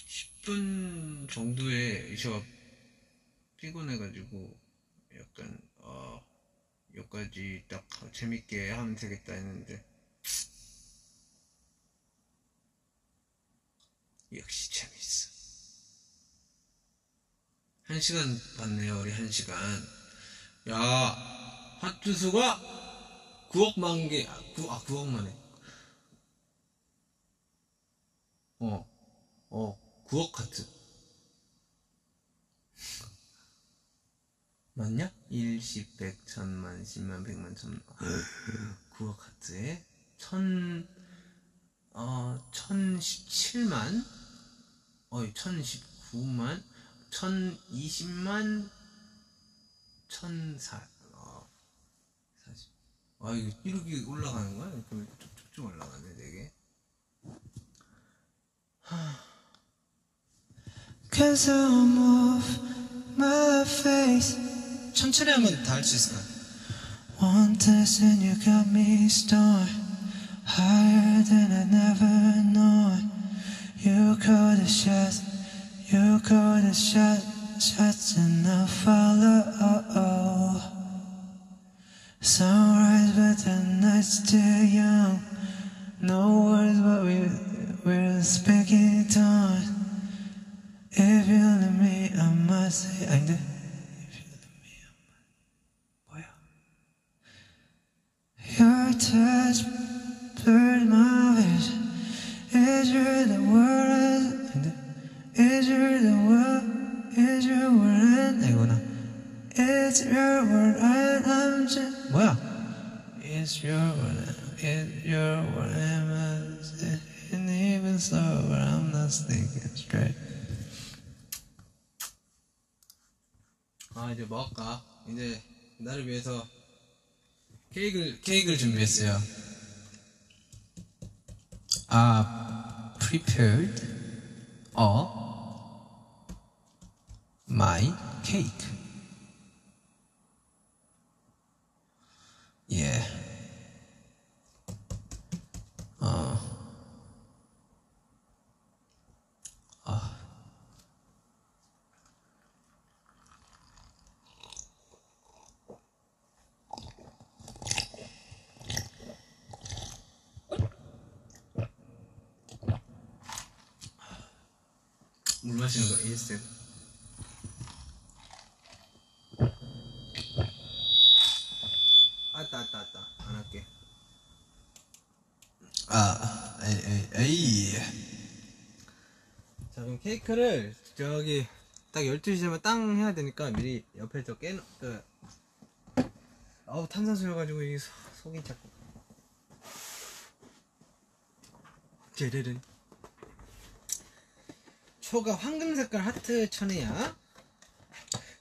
10분 정도에 제가 피곤해가지고 약간 어 여기까지 딱 재밌게 하면 되겠다 했는데. 역시 재밌어. 한 시간 봤네요 우리 한 시간. 야 하트 수가 9억 만 개 아, 9, 아 9억 만에 어 어, 9억 하트 맞냐? 1, 10, 100, 1000만, 10만, 100만, 1000만. 9억 하트에 1000, 어, 1017만? 어이, 1019만? 1020만? 1004 어, 40. 아, 이거 이렇게 올라가는 거야? 그럼 쭉쭉쭉 올라가네, 되게. Cause I'm off my face. 천천히 하면 다 할 수 있을 것 같아. One touch and you got me stoned. Higher than I never known. You call the shots, you call the shot, shots and I follow. Sunrise, but the night's still young. No words, but we, we're speaking tongues. If you love me, I must say, I did. Your touch blurred my vision. Is your the world? Is your the world? Is your world? 이거나. It's your world and I'm just 뭐야? It's your world, it's your world and I'm just and even so, I'm not thinking straight. 아 이제 먹을까? 이제 나를 위해서 케이크를 케이크를 준비했어요. 아, prepared a my cake. 예. 어. 아. 물 마시는 거 ASL 아따 아따. 안 할게. 아, 에이, 에이, 에이. 자 그럼 케이크를 저기 딱 12시 되면 땅 해야 되니까 미리 옆에 저 깨, 그, 아우 탄산수여 가지고 이 소- 속이 자꾸. 제르른 초가 황금 색깔 하트 천이야.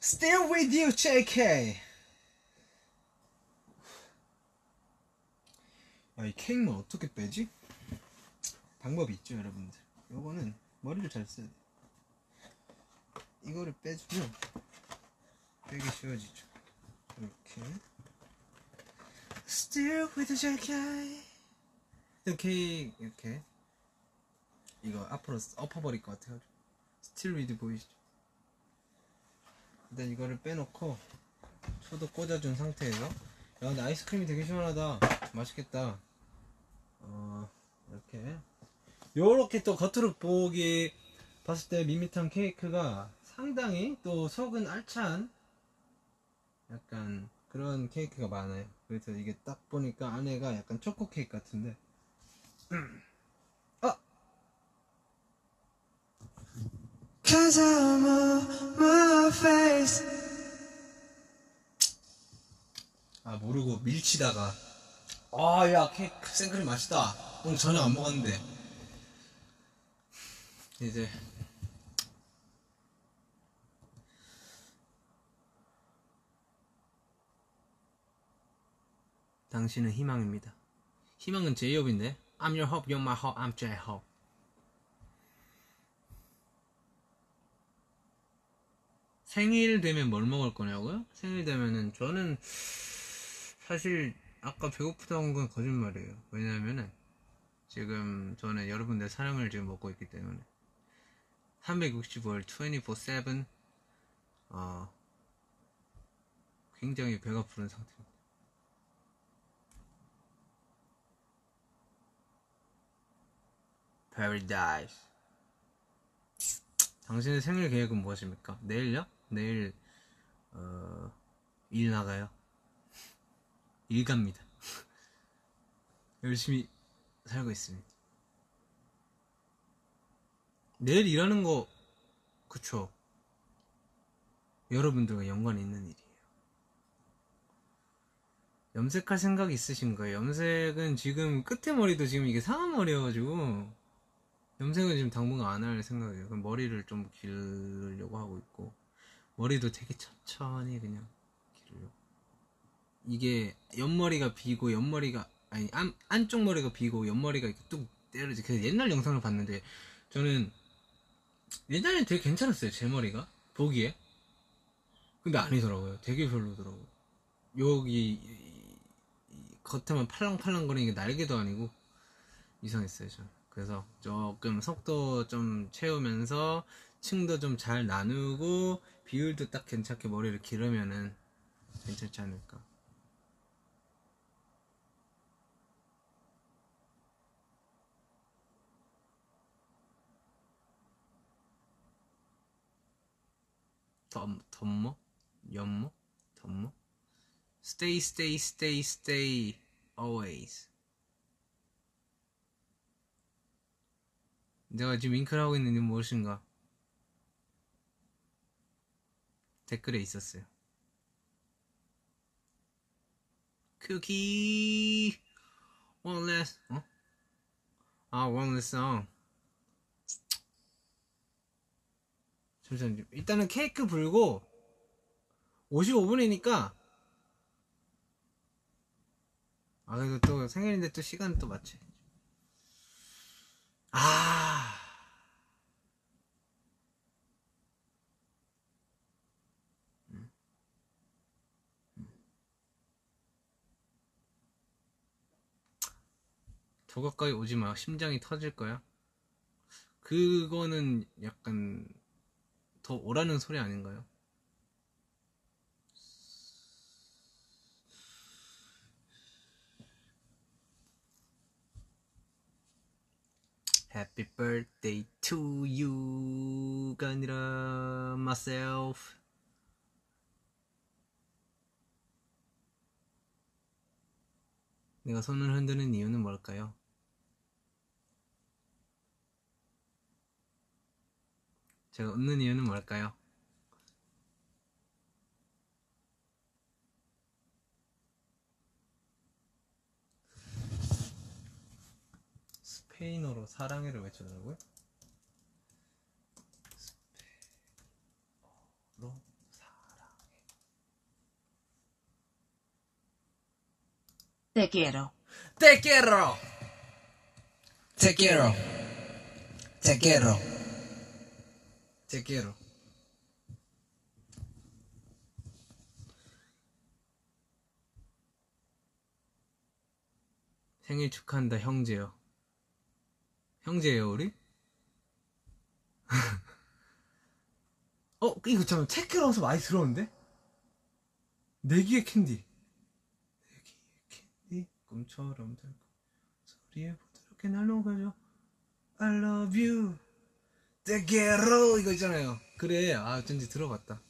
Still with you JK 아이 케이크만 어떻게 빼지? 방법이 있죠 여러분들. 요거는 머리를 잘 써야 돼. 이거를 빼주면 빼기 쉬워지죠. 이렇게. Still with the JK 이렇게 이렇게. 이거 앞으로 엎어버릴 것 같아가지고 Still with 보이시죠? 일단 이거를 빼놓고 초도 꽂아준 상태에서 야 근데 아이스크림이 되게 시원하다. 맛있겠다 어 이렇게 요렇게 또 겉으로 보기 봤을 때 밋밋한 케이크가 상당히 또 속은 알찬 약간 그런 케이크가 많아요. 그래서 이게 딱 보니까 안에가 약간 초코 케이크 같은데. 아! Cause I'm my face. 아 모르고 밀치다가 아 야 케이크 생크림 맛있다. 오늘 저녁 안 먹었는데. 이제. 당신은 희망입니다. 희망은 제이홉인데. I'm your hope, you're my hope, I'm J-hope 생일 되면 뭘 먹을 거냐고요? 생일 되면은 저는 사실 아까 배고프다는 건 거짓말이에요. 왜냐면은 지금 저는 여러분들 사랑을 지금 먹고 있기 때문에 365일 24/7 어, 굉장히 배가 부른 상태입니다. Paradise. 당신의 생일 계획은 무엇입니까? 내일요? 내일 어, 일 나가요. 일 갑니다. *laughs* 열심히 살고 있습니다. 내일 일하는 거 그쵸? 여러분들과 연관이 있는 일이에요. 염색할 생각 있으신 거예요? 염색은 지금 끝에 머리도 지금 이게 상한 머리여가지고 염색은 지금 당분간 안 할 생각이에요. 머리를 좀 기르려고 하고 있고 머리도 되게 천천히 그냥. 이게 옆머리가 비고 옆머리가 아니 안, 안쪽 머리가 비고 옆머리가 이렇게 뚝 때려지. 그래서 옛날 영상을 봤는데 저는 옛날엔 되게 괜찮았어요 제 머리가 보기에. 근데 아니더라고요. 되게 별로더라고요. 여기 겉에만 팔랑팔랑거리는 게 날개도 아니고 이상했어요 저는. 그래서 조금 속도 좀 채우면서 층도 좀 잘 나누고 비율도 딱 괜찮게 머리를 기르면은 괜찮지 않을까. 덤, 덤모? 연모? 덤모? Stay, stay, stay, stay, always. 내가 지금 윙크를 하고 있는 이유는 무엇인가? 댓글에 있었어요. 쿠키 one last 어? 아 one last song 잠시만요 일단은 케이크 불고 55분이니까 아 그래도 또 생일인데 또 시간 또 맞춰 아 음. 음. 저 가까이 오지 마. 심장이 터질 거야. 그거는 약간 더 오라는 소리 아닌가요? Happy birthday to you가 아니라 myself. 내가 손을 흔드는 이유는 뭘까요? 제가 웃는 이유는 뭘까요? 스페인어로 사랑해를 외쳐달라고요? 스페인어로 사랑해. Te quiero. Te quiero. Te quiero. Te quiero. Te quiero. 생일 축하한다 형제요. 형제예요 우리? *laughs* 어 이거 잠깐 체크라서 많이 들었는데? 내 귀에 캔디. 내 귀에 캔디 꿀처럼 달콤해 목소리로 부드럽게 날 녹여줘. I love you. Quiero 이거 있잖아요. 그래 아 어쩐지 들어봤다.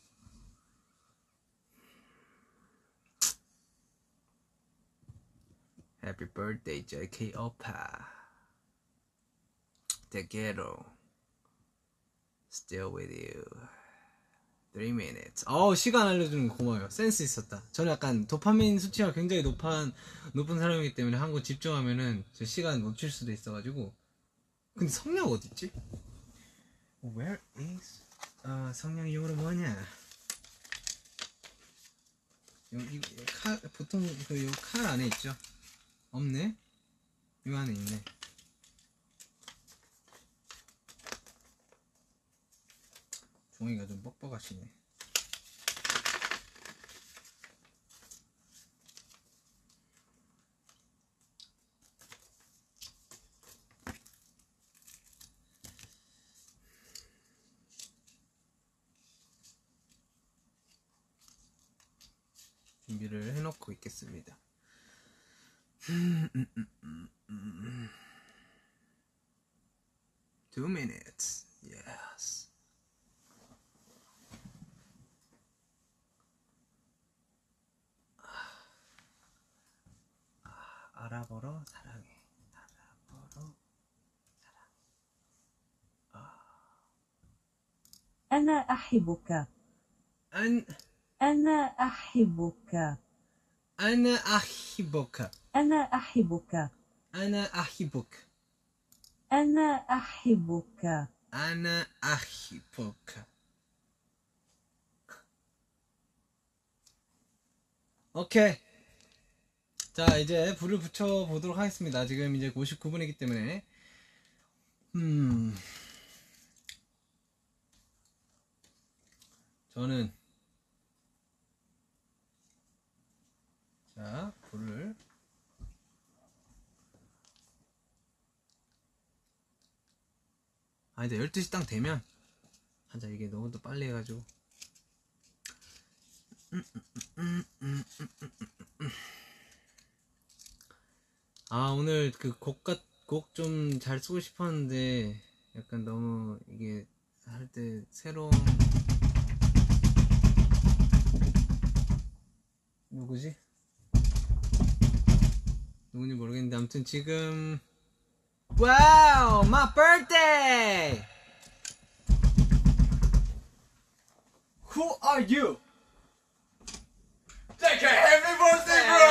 Happy birthday JK 오빠. Quiero. Still with you. 3 minutes. 어 시간 알려주는 거 고마워요. 센스 있었다. 저는 약간 도파민 수치가 굉장히 높은 높은 사람이기 때문에 한거 집중하면은 저 시간 놓칠 수도 있어가지고. 근데 성냥 어디 있지? Where is 아 성냥 영어로 뭐냐? 여기 칼 보통 그칼 안에 있죠? 없네? 이 안에 있네. 종이가 좀 뻑뻑하시네. 준비를 해놓고 있겠습니다. Two minutes. Yes. 아, 알아보러 사랑해. 알아보러 أنا أحبك. 안 أنا أحبك. أنا أحبك. أنا أحبك. أنا أحبك. أنا أحبك. أنا أحبك. 오케이. 자, 이제 불을 붙여 보도록 하겠습니다. 지금 이제 59분이기 때문에. 음. 저는 자, 불을 아, 근데 12시 딱 되면 하자. 이게 너무 또 빨리 해가지고. 아, 오늘 그 곡, 곡 좀 잘 쓰고 싶었는데, 약간 너무 이게 할 때 새로운. 누구지? 누군지 모르겠는데, 아무튼 지금, Wow, my birthday! Who are you? Jackie, happy birthday, bro!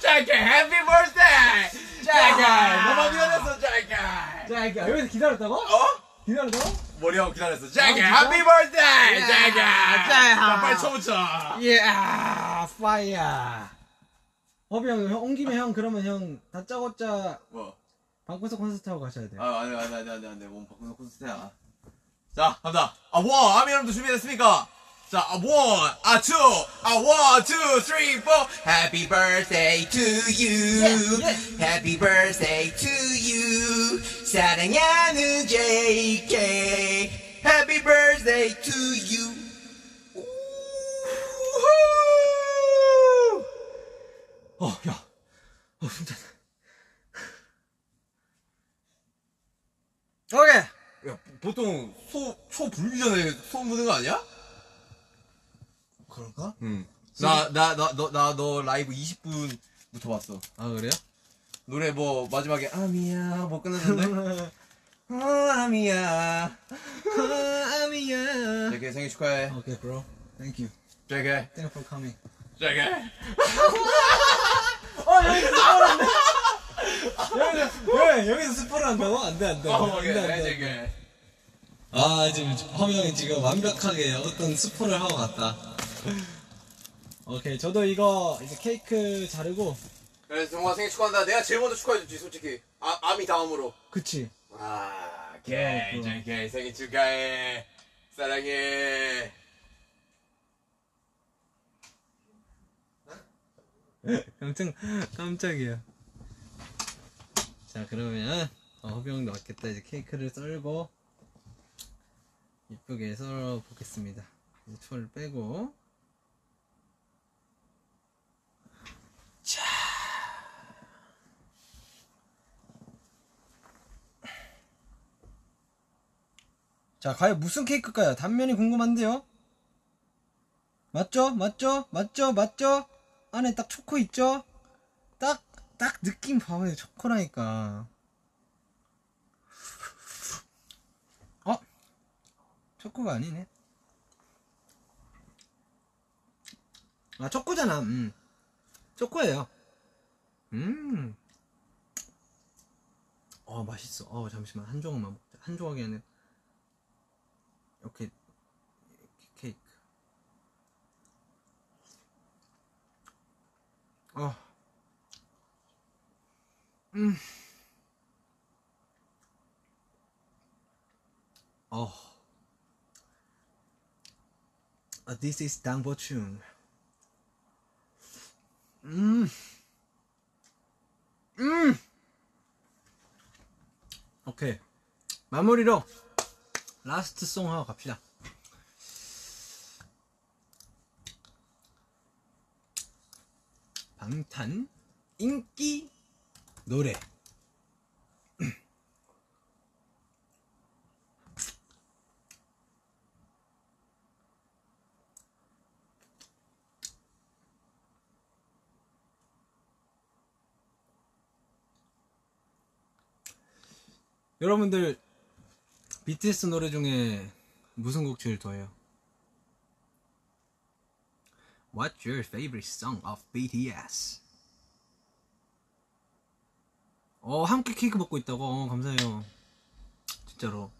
Jackie, happy birthday! Jackie, 너무 기다렸어, Jackie. 자, 여기서 기다렸다고? 어? 기다렸다고? 머리하고 기다렸어. 자기 해피 버스데이! 자기야. 자, 빨리 쳐붙여. 예, 파이어. 허비 형, 형, 온 김에 형, 그러면 형, 다짜고짜 뭐? 방구석 콘서트 하고 가셔야 돼. 아, 안 돼, 안 돼, 안 돼, 안 돼, 안 돼. 몸 바꾸는 콘서트야. 자, 갑니다. 아, 원! 아미 여러분들 준비됐습니까? 자, 아, 원, 아, 투, 아, 원, 투, 쓰리, 포. Happy birthday to you. Happy birthday to you. 사랑하는 JK. Happy birthday to you. 우후! 어, 야. 어, 진짜. 오케이. 야, 보통 소, 초 불기 전에 소음 부는 거 아니야? 그럴까? 응. 나, 나, 나, 너, 나, 너 라이브 20분부터 봤어. 아, 그래요? 노래 뭐, 마지막에, 아 미야, 뭐 끝났는데? *laughs* 어, 아미야. 아, 아미야. 제게 생일 축하해. 오케이, bro. Thank you. 제게, Thank you for coming. *laughs* 제게. 왜, *laughs* 여기서 스포를 한다고? 안 돼, 안 돼. 어, 오케이, 제게. 아 지금 형이 지금 완벽하게 어떤 스포를 하고 갔다 오케이, 저도 이거 이제 케이크 자르고. 그래서 정말 생일 축하한다. 내가 제일 먼저 축하해줬지, 솔직히. 아, 아미 다음으로. 그치. 아, 오케이, 제게 생일 축하해. 사랑해. *laughs* 깜짝, 깜짝이야. 자, 그러면, 어, 허비 형도 왔겠다. 이제 케이크를 썰고, 이쁘게 썰어 보겠습니다. 이제 투어를 빼고. 자, 과연 무슨 케이크일까요? 단면이 궁금한데요? 맞죠? 맞죠? 맞죠? 맞죠? 안에 딱 초코 있죠? 딱, 딱 느낌 봐봐요. 초코라니까. 어? 초코가 아니네. 아, 초코잖아. 음. 초코예요. 음. 어, 맛있어. 어, 잠시만. 한 조각만 먹자. 한 조각이 아니라. 이렇게, 케이크. 어. 음. 어. 아, this is 당보충. 음. 음. 오케이. 마무리로 라스트 송 하고 갑시다. 방탄 인기 노래 여러분들 BTS 노래 중에 무슨 곡 제일 좋아해요? What's your favorite song of BTS? 어, 함께 케이크 먹고 있다고? 어, 감사해요. 진짜로.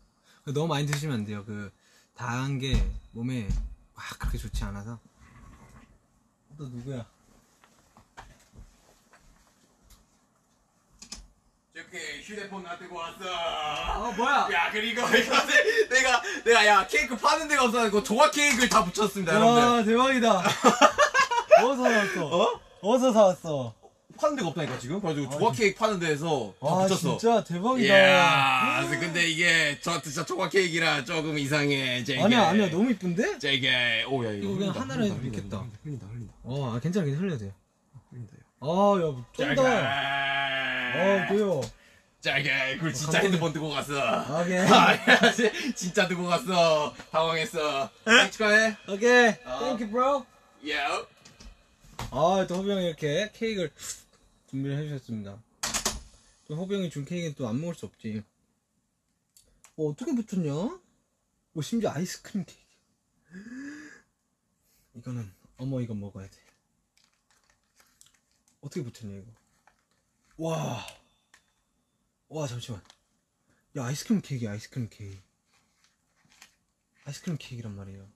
너무 많이 드시면 안 돼요. 그, 다한 게 몸에 막 그렇게 좋지 않아서. 너 누구야? 저렇게 휴대폰 놔두고 왔어. 어, 뭐야? 야, 그리고 *laughs* 이거 내- 내가, 내가, 야, 케이크 파는 데가 없어가지고 조각 케이크를 다 붙였습니다, 여러분들. 와, 대박이다. *laughs* 어디서 사왔어? 어? 어디서 사왔어? 파는 데가 없다니까, 지금? 그래가지고 조각 케이크 파는 데에서 다 와, 붙였어. 진짜 대박이다. 이야, 근데 이게 저 진짜 조각 케이크라 조금 이상해. 제게. 아니야, 아니야, 너무 이쁜데? 제게. 오, 야, 이거. 이거 그냥 흘린다, 하나로 흘린다, 해도 흘린다, 좋겠다. 흘린다, 흘린다. 어, 아, 괜찮아, 괜찮아, 흘려도 돼요. 흘린다, 야. 아, 야. 어, 돼요. 자게, 그걸 진짜 감독님. 핸드폰 두고 갔어. 오케이. *laughs* 아, 야, 지- 진짜 두고 갔어. 당황했어. 생일 축하해. 오케이. 어. Thank you, bro. 야. 아, 또 호비 형이 이렇게 케이크를 준비를 해주셨습니다. 또 호비 형이 준 케이크는 또 안 먹을 수 없지. 어, 어떻게 붙였냐? 뭐, 심지어 아이스크림 케이크. *gasps* 이거는, 어머, 이거 먹어야 돼. 어떻게 붙였냐 이거? 와와 와, 잠시만. 야 아이스크림 케이크 아이스크림 케이크. 아이스크림 케이크란 말이에요.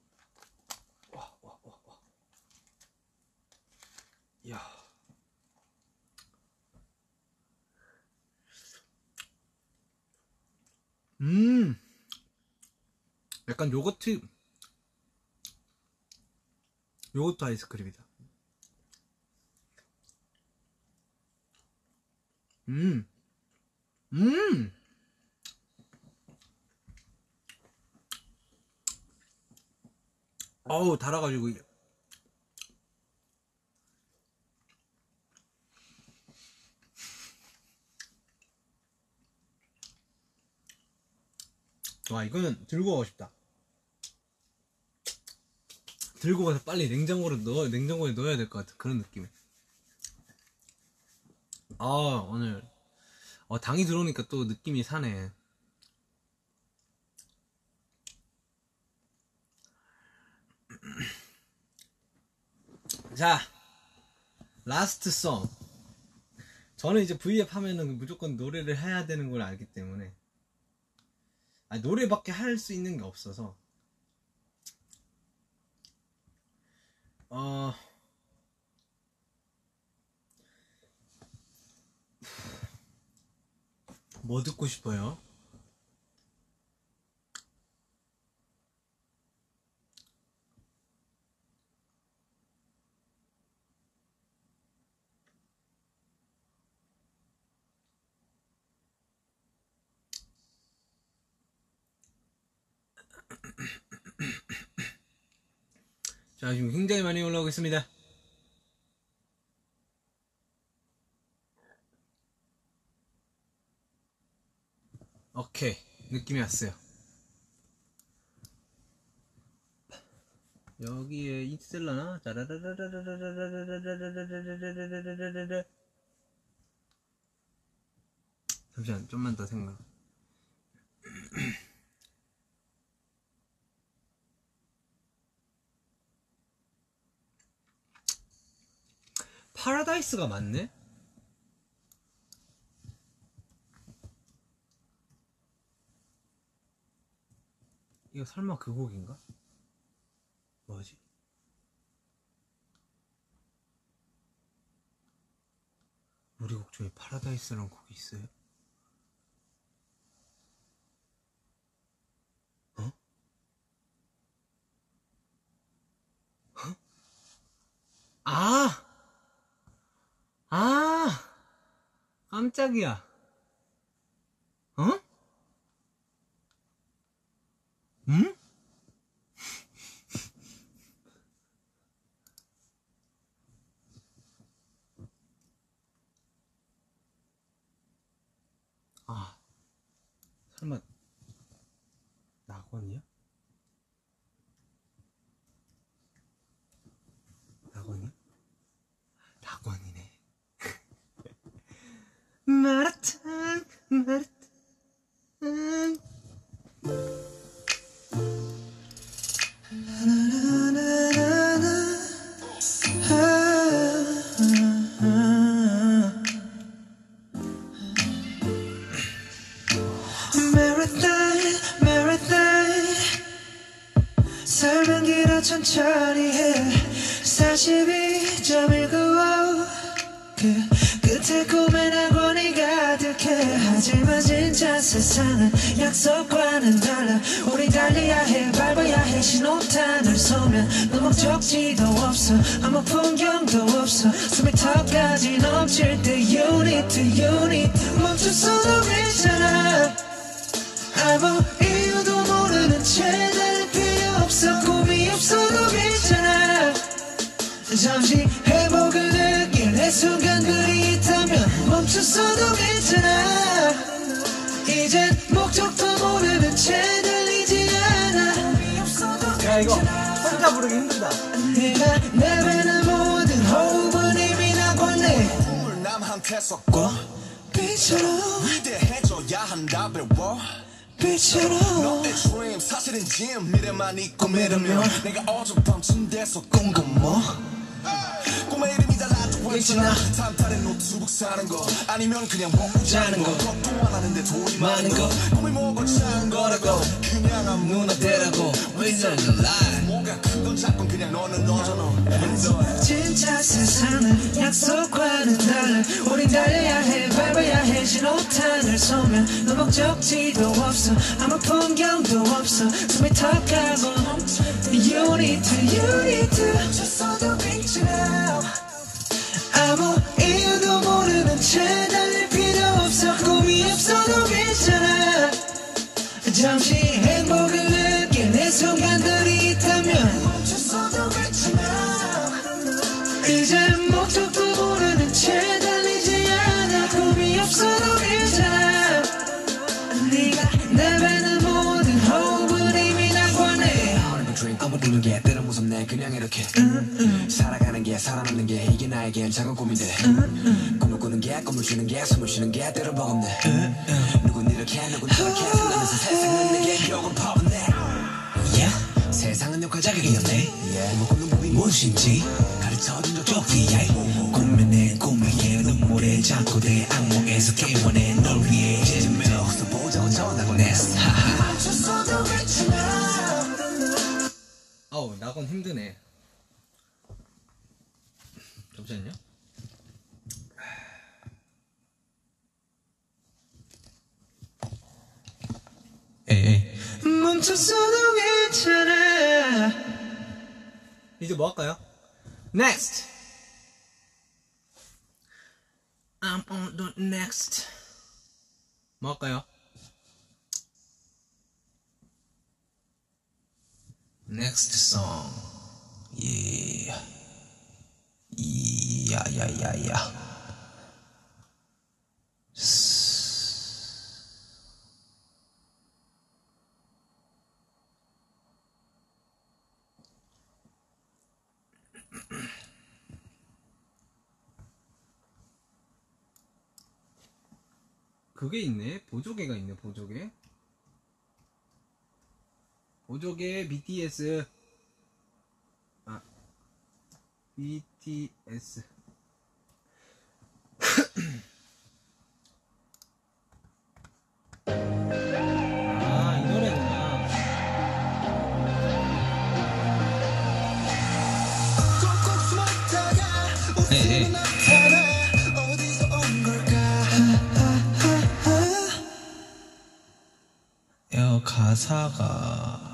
와 와 와와. 이야. 음. 약간 요거트 요거트 아이스크림이다. 음. 음. 어우, 달아가지고. 와, 이거는 들고 가고 싶다. 들고 가서 빨리 냉장고로 넣어, 냉장고에 넣어야 될 것 같은 그런 느낌이. 아 오늘. 어, 당이 들어오니까 또 느낌이 사네. *clears throat* 자 라스트 송. 저는 이제 브이앱 하면은 무조건 노래를 해야 되는 걸 알기 때문에. 아 노래밖에 할 수 있는 게 없어서. 어 뭐 듣고 싶어요? 자, 지금 굉장히 많이 올라오고 있습니다. 오케이 느낌이 왔어요 여기에 인트셀러나 잠시만, 좀만 더 생각... 파라다이스가 맞네? 거 설마 그 곡인가? 뭐지? 우리 곡 중에 파라다이스라는 곡이 있어요? 어? 어? 아! 아! 깜짝이야. 어? 응? 아, 설마 낙원이야? 낙원이야? 낙원이네. *laughs* 마라탕, 마라탕. 삶은 길어 천천히 해 42.195 그 끝에 꿈의 낙원이 가 득해 하지만 진짜 세상은 약속과는 달라. 우리 달려야 해 밟아야 해. 신호탄을 쏘면 너 목적지도 없어. 아무 풍경도 없어. 숨이 턱까지 넘칠 때 You need to, you need to 멈췄어도 괜찮아. 아무 이유도 모르는 채 달릴 필요 없어. 꿈이 없어도 괜찮아. 잠시 회복을 느낄 내 순간들이 있다면 멈췄어도 괜찮아. 이젠 목적도 모르는 채 달리지 않아 야, 이거 혼자 부르기 힘들다. 내가 내뱉는 모든 호흡은 이미 나곤네 꿈을 남한테 섞고 빛처럼 위대해져야 한다 배워. 빛처럼 너의 dream 사실은 짐 미래만 있고 믿으면. 내가 어젯밤 침대에서 꾼건 뭐 괜찮아 단팔에 노트북 사는 거 아니면 그냥 먹고 자는 거. 걱정 안 하는데 돈이 많은 거. 꿈이 뭐고 작은 거라고. 그냥 안 누나 대라고 reason lie 뭐가 큰건 작건 그냥 너는 너잖아. 진짜 세상은 약속과는 달라. 우린 달려야 해 밟아야 해. 신호탄을 쏘면 너 목적지도 없어. 아무 풍경도 없어. 숨이 턱하고. You need to, you need to 멈췄어도 괜찮아 아무 이유도 모르는 채 달릴 필요 없어. 꿈이 없어도 괜찮아. 잠시 행복을 느껴 내 순간들이 있다면. 멈췄어도 괜찮아 그냥 이렇게. 살아가는 게 살아남는 게 이게 나에겐 작은 꿈인데 꿈을 꾸는 게 꿈을 쉬는 게 숨을 쉬는 게 때론 버겁네. 누군 이렇게 누군 저렇게 살면서 세상은 내게 욕을 퍼붓네. Yeah. 세상은 욕할 자격이 없네. 꿈을 꾸는 법이 무엇인지 가르쳐준 적도 없기에 꿈에내 꿈위에 눈물에 잠꼬대 악몽에서 깨워내. 널 위해 제주며 보자고 전하고 냈어 멈췄어도 괜찮아 아우 낙원 힘드네. 잠시만요. 에이 멈췄어도 괜찮아. 이제 뭐 할까요? Next. I'm on the next. 뭐 할까요? Next song. Yeah. 야야야야 그게 있네. 보조개가 있네 보조개 보조개 BTS 아 BTS *clears throat* 아이 노래구나. 걸까 야 가사가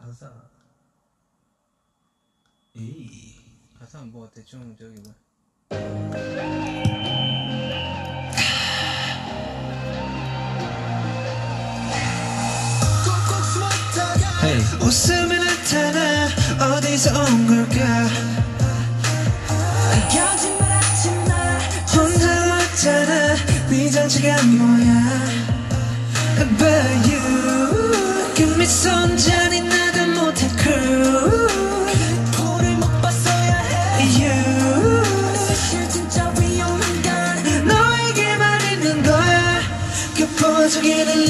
가사 에이 가사 뭐 대충 저기 뭐. 웃음에 나타나 어디서 온 걸까? 거짓말 하지 마. 혼자 왔잖아. 네 정체가 뭐야? But you. 그 미소는 잔이 보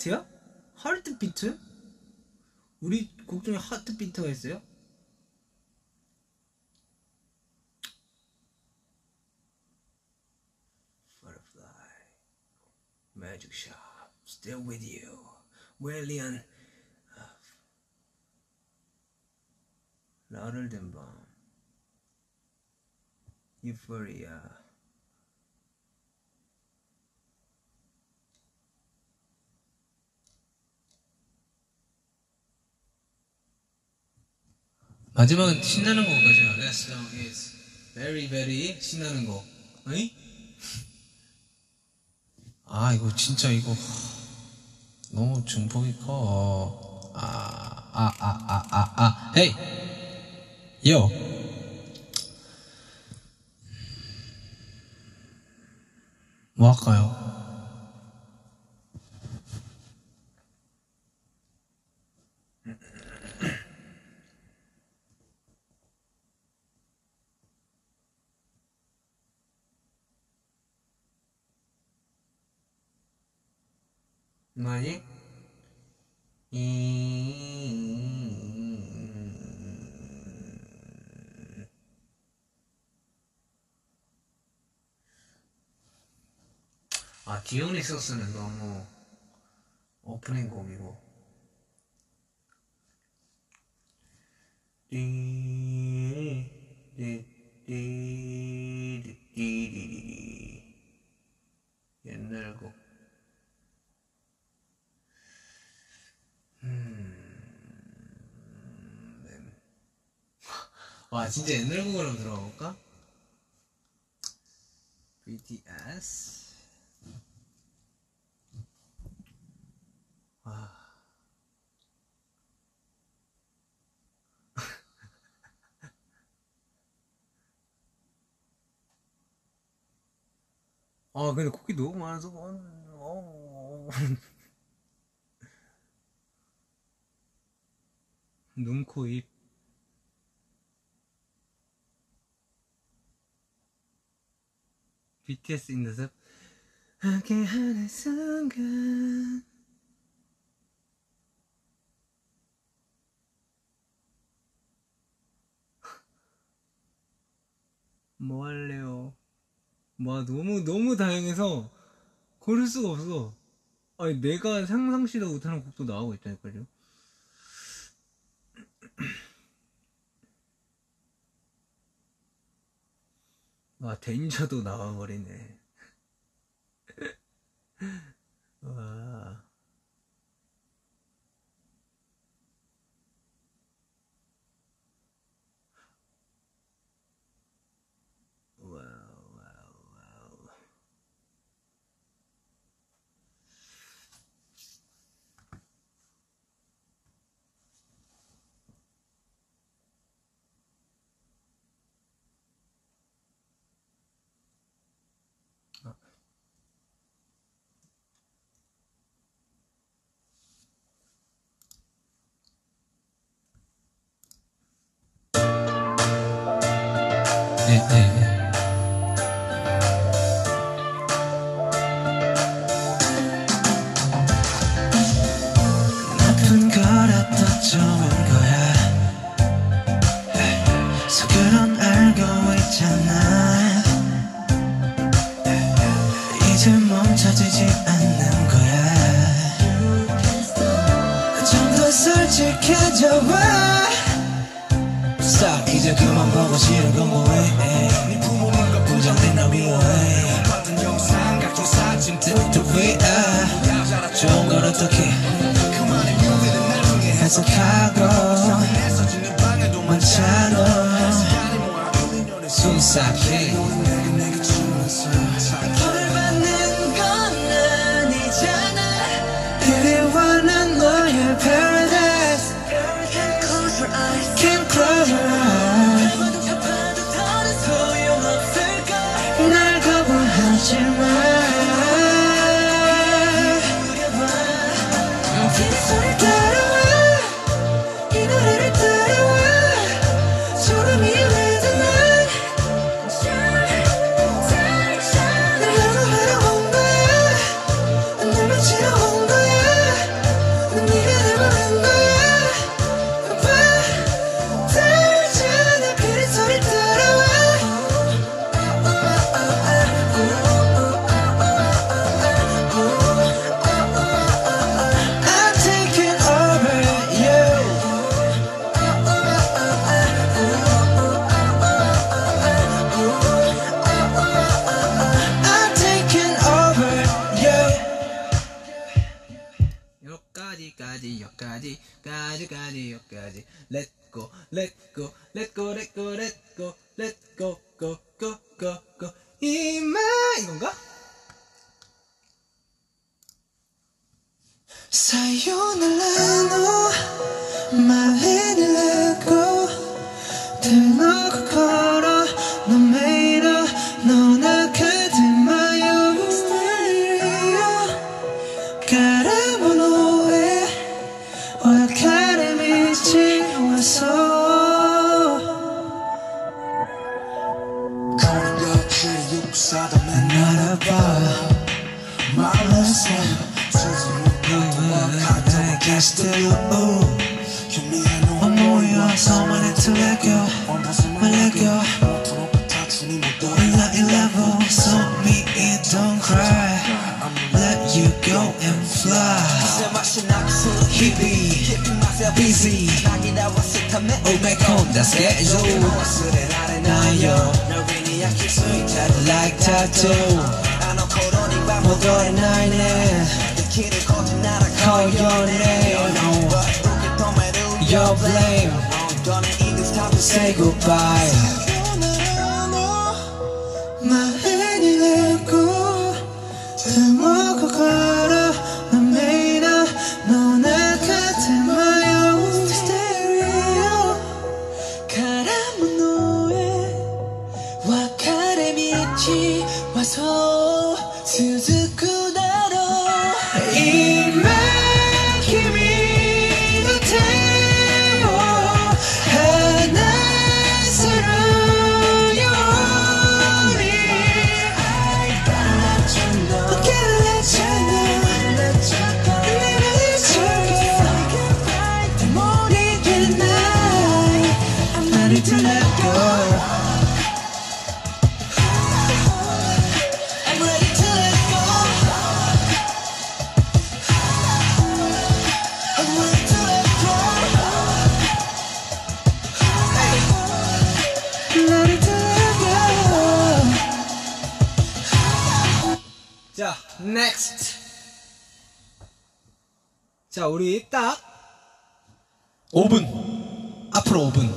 비트야? 하트 비트? 우리 곡 중에 하트 비트가 있어요? Butterfly Magic Shop Still with you 웰리안 나를 된밤 유 마지막은 신나는 거까지 가. Last song is very very 신나는 거. 어이? *laughs* 아 이거 진짜 이거 너무 중폭이 커. 아 아 아 아 아 아 헤이 요. 뭐 할까요? 뭐지? 아 디오니소스는 너무 오프닝 곡이고 옛날 곡 와 진짜 옛날 곡으로 한번 들어가 볼까? BTS 와 *laughs* 아 근데 곡이 너무 많아서 어, 어. 눈, 코, 입 BTS in the 숲 함께하는 순간. *laughs* 뭐 할래요? 와 너무 너무 다양해서 고를 수가 없어. 아니 내가 상상시도 못하는 곡도 나오고 있다니까요 *laughs* 와 덴저도 나와버리네. 와 続く 우리 딱 5분. 앞으로 5분.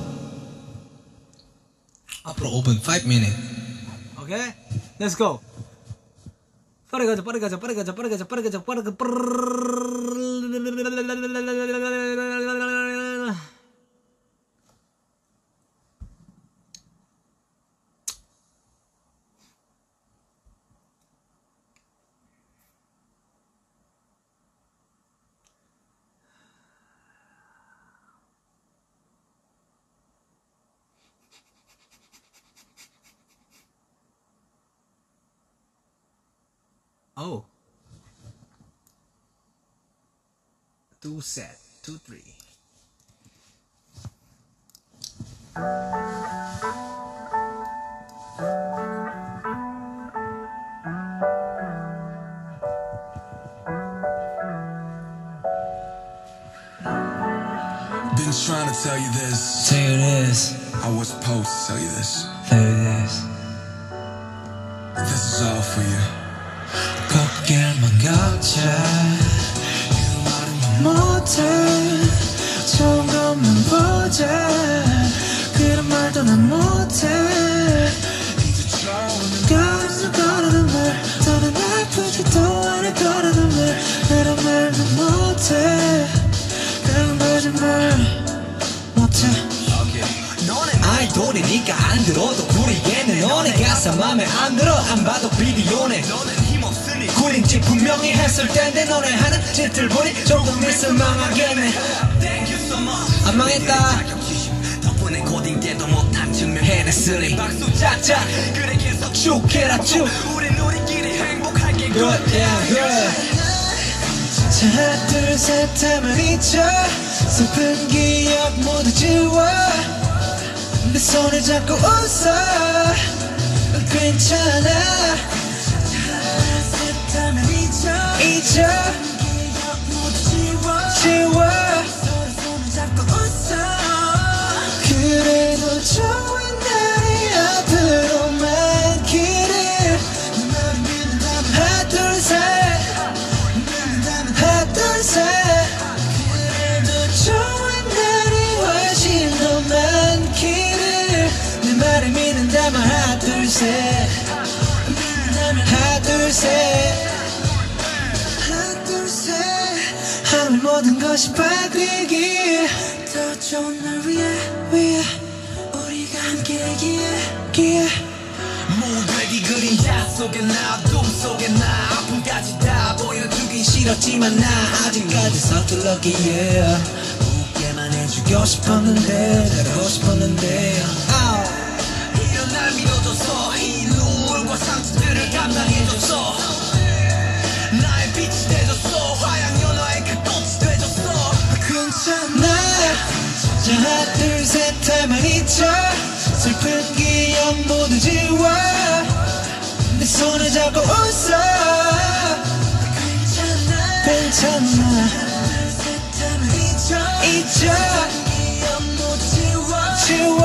앞으로 5분. 5 minute. 오케이? Let's go. 빠르게 가자, 빠르게 가자, 빠르게 가자, 빠르게 가자, 빠르게 가자, 빠르게 빠르게 set, two three. Been trying to tell you this. Say it is I was supposed to tell you this. Say it is This is all for you. 걷길만 걷자 못해. 좋은 것만 보자. 그런 말도 난 못해. 가서 거르는 말 더는 아프지도 않아 거르는 말. 그런 말도 못해. 그런 거짓말 못해. 아이돌이니까 안 들어도 구리겠네 너네 가사 맘에 안 들어. 안 봐도 비디오네 구린지 분명히 했을 텐데 너네 하는 짓들 보니 조금 있으면 망하겠네. 안 망했다. 덕분에 고딩 때도 못한 증명 해냈으니 박수 짝짝 그래 계속 쭉 해라 쭉 우린 우리끼리 행복하게 good yeah good 하나 둘셋 하면 잊어 슬픈 기억 모두 지워. 내 손을 잡고 웃어. 괜찮아 잊어. 지워. 그래도 좋은 것이 바뀌길 더 좋은 날 위해 위해 우리가 함께이기에 기에 무대기 그림자 속에 나 어둠 속에 나. 아픔까지 다 보여주긴 싫었지만 나 아직까지 서툴렀기에. 웃게만 해주고 싶었는데 잘하고 싶었는데 하나 둘셋 하면 잊어 슬픈 기억 모두 지워. 내 손을 잡고 웃어. 괜찮아. 괜찮아. 잊어 기억 모두 지워. 지워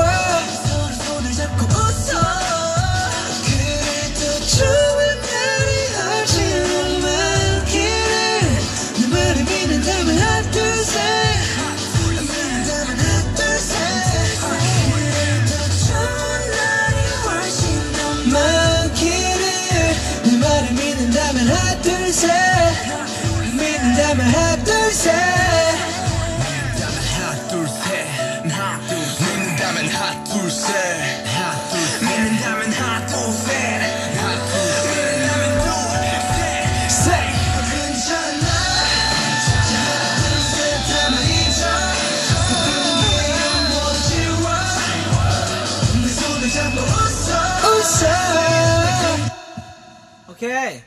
오케이.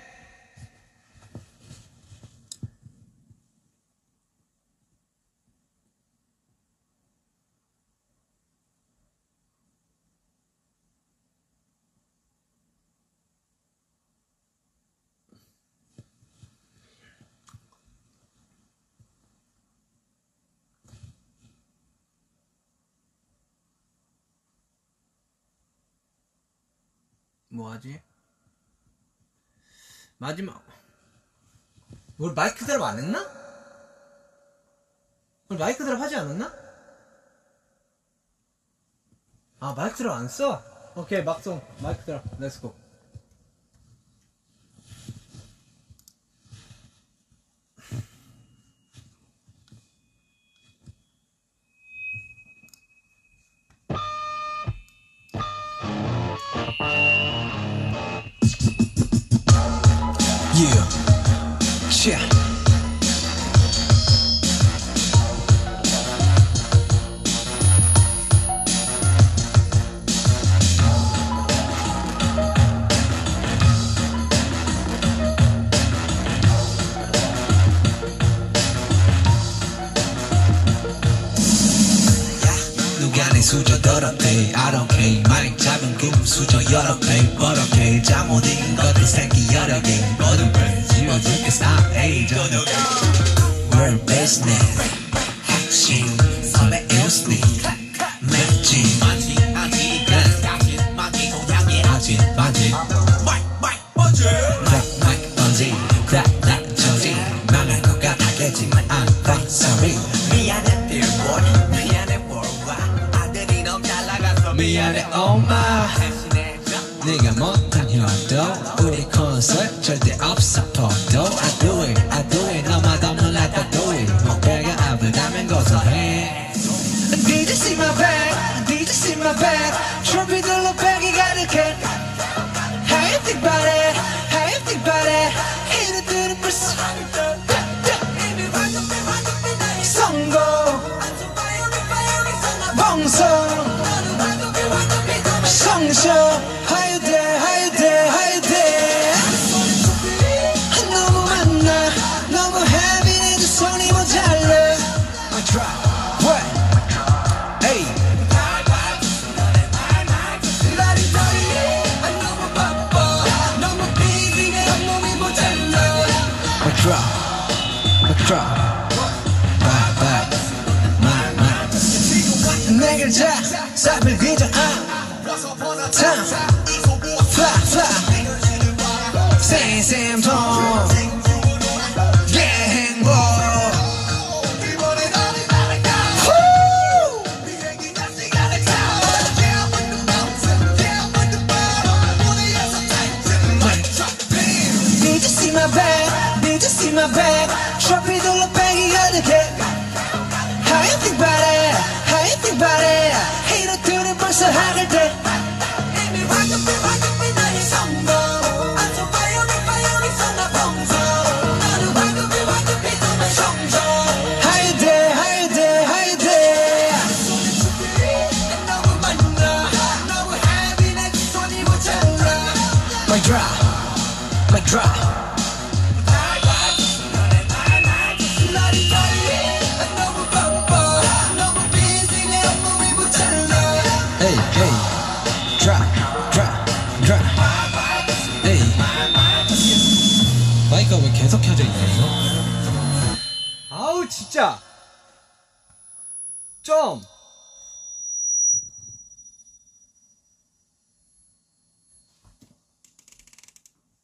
뭐하지? 마지막 뭘 마이크 드랍 안 했나? 오늘 마이크 드랍 하지 않았나? 아 마이크 드랍 안 써? 오케이 막송 마이크 드랍 렛츠고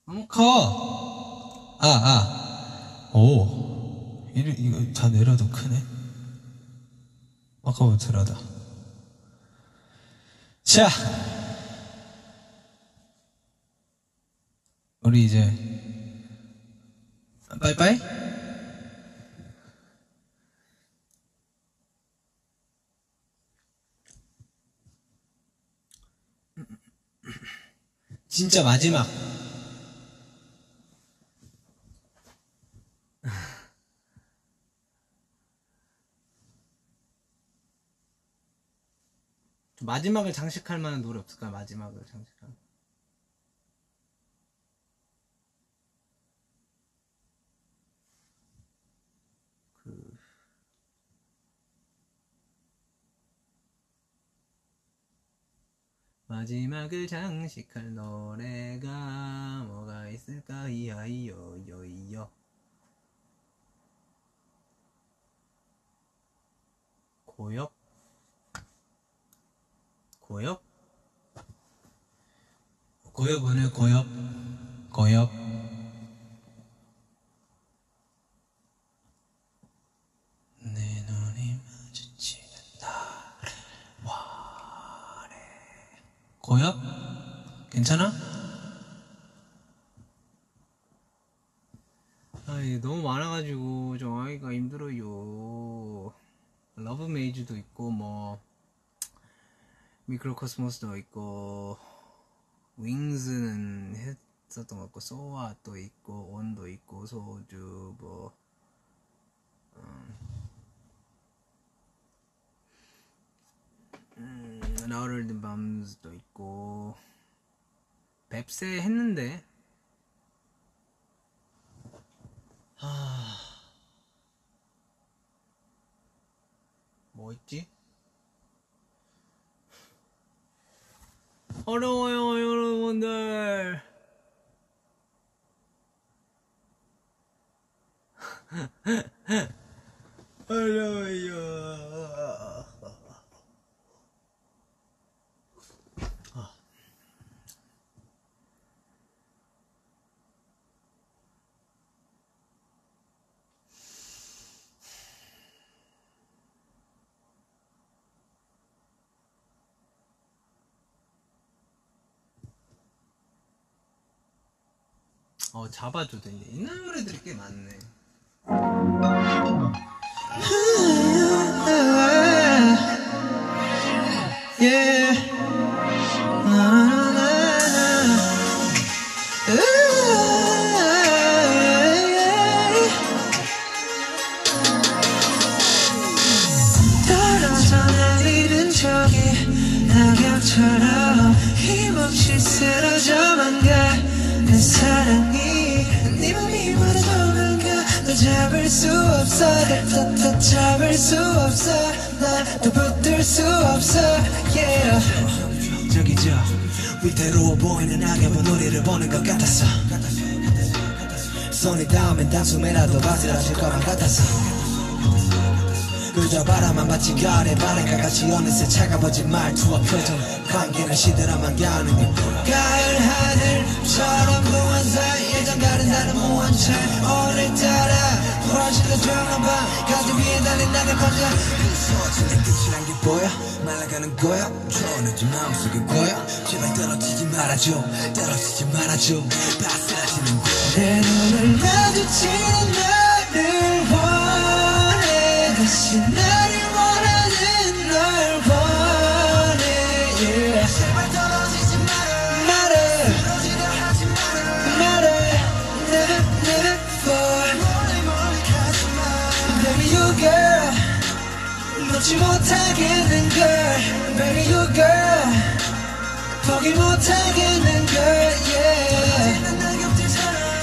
너무 커. 아, 아. 오. 이거, 이거 다 내려도 크네. 아까보다 덜하다. 자. 우리 이제, 빠이빠이? 진짜 마지막. 마지막을 장식할 만한 노래 없을까? 마지막을 장식할. 그 마지막을 장식할 노래가 뭐가 있을까? 이하이요 요이요. 고엽 고엽 고엽 오늘 고엽 고엽 내 눈이 마주치는 나를 원해 고엽? 괜찮아? 아이 너무 많아가지고 좀 하기가 힘들어요. 러브 메이즈도 있고 뭐 미크로코스모스도 있고 윙즈는 했었던 것 같고 소아 또 있고 온도 있고 소주 뭐 음, 라우럴드 밤스도 있고 뱁새 했는데 뭐 있지? 어려워요, 여러분들. *laughs* 어려워요. 어, 잡아줘도 이제 옛날 노래들이 꽤 많네. Yeah. 수 없어. 다 잡을 수 없어. 나도 붙들 수 없어. Yeah. 저기 저 위태로워 보이는 낙엽은 우리를 보는 것 같았어. 손이 닿으면 단숨에라도 바스라질 것만 같았어. 그저 바라만 받지 가을의 바람과 같이 어느새 차가워진 말투와 표정. 관계는 시들어만 겨우는 게 가을 하늘처럼 무한 사이 예전 다른 무한 차 오늘따라 더 조용한 밤. 가슴 위에 달린 낙엽 감자 서지는 끝이란 게 보여 말라가는 거야? 초원해지 마음속에 고여 제발 떨어지지 말아줘. 떨어지지 말아줘. 바스라지는 내 눈을 마주치는 나를 원해. 다시 나 놓지 못하겠는 걸 baby you girl 포기 못하겠는 걸 yeah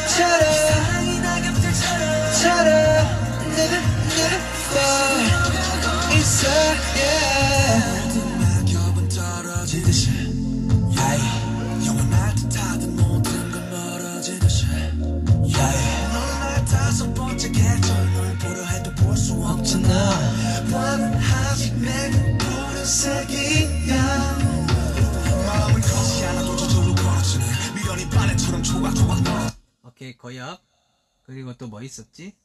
차라 차라 never never fall 있어 yeah 거역. 그리고 또 뭐 있었지?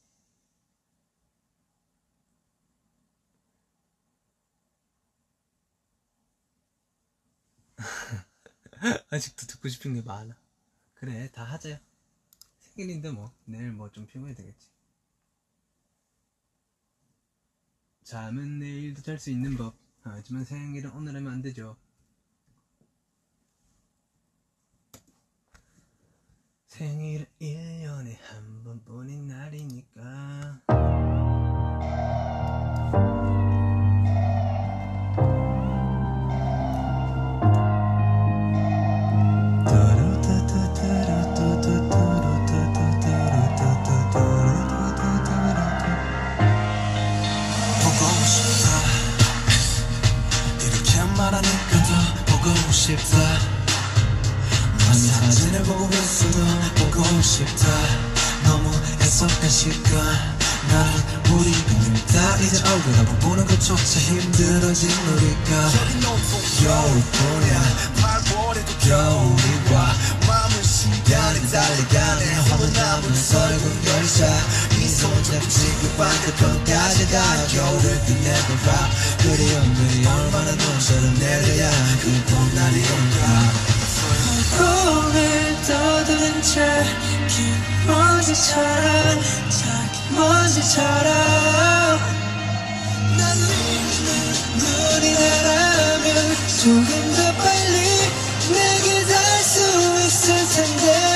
*laughs* 아직도 듣고 싶은 게 많아. 그래, 다 하자. 생일인데 뭐, 내일 뭐 좀 피곤해 되겠지. 잠은 내일도 잘 수 있는 법. 하지만 생일은 오늘 하면 안 되죠. 생일은 1년에 한 번뿐인 날이니까. 보고 있어도 보고 싶다. 너무 애석한 시간. 나는 우리 그냥 이제 얼굴 보는 것조차 힘들어진 우리가. 겨울뿐이야 겨울이 와 마음은 시간이 달려가네. 화면 남은 설국 열차 이 손잡지 그 반대편까지 가. 겨울을 끝내봐봐 그리움들이 얼마나 눈처럼 내려야 그 봄날이 올까 꿈을 떠드는 자긴 먼지처럼 자긴 먼지처럼 난 눈이 나라면 조금 더 빨리 내게 닿을 수 있을 텐데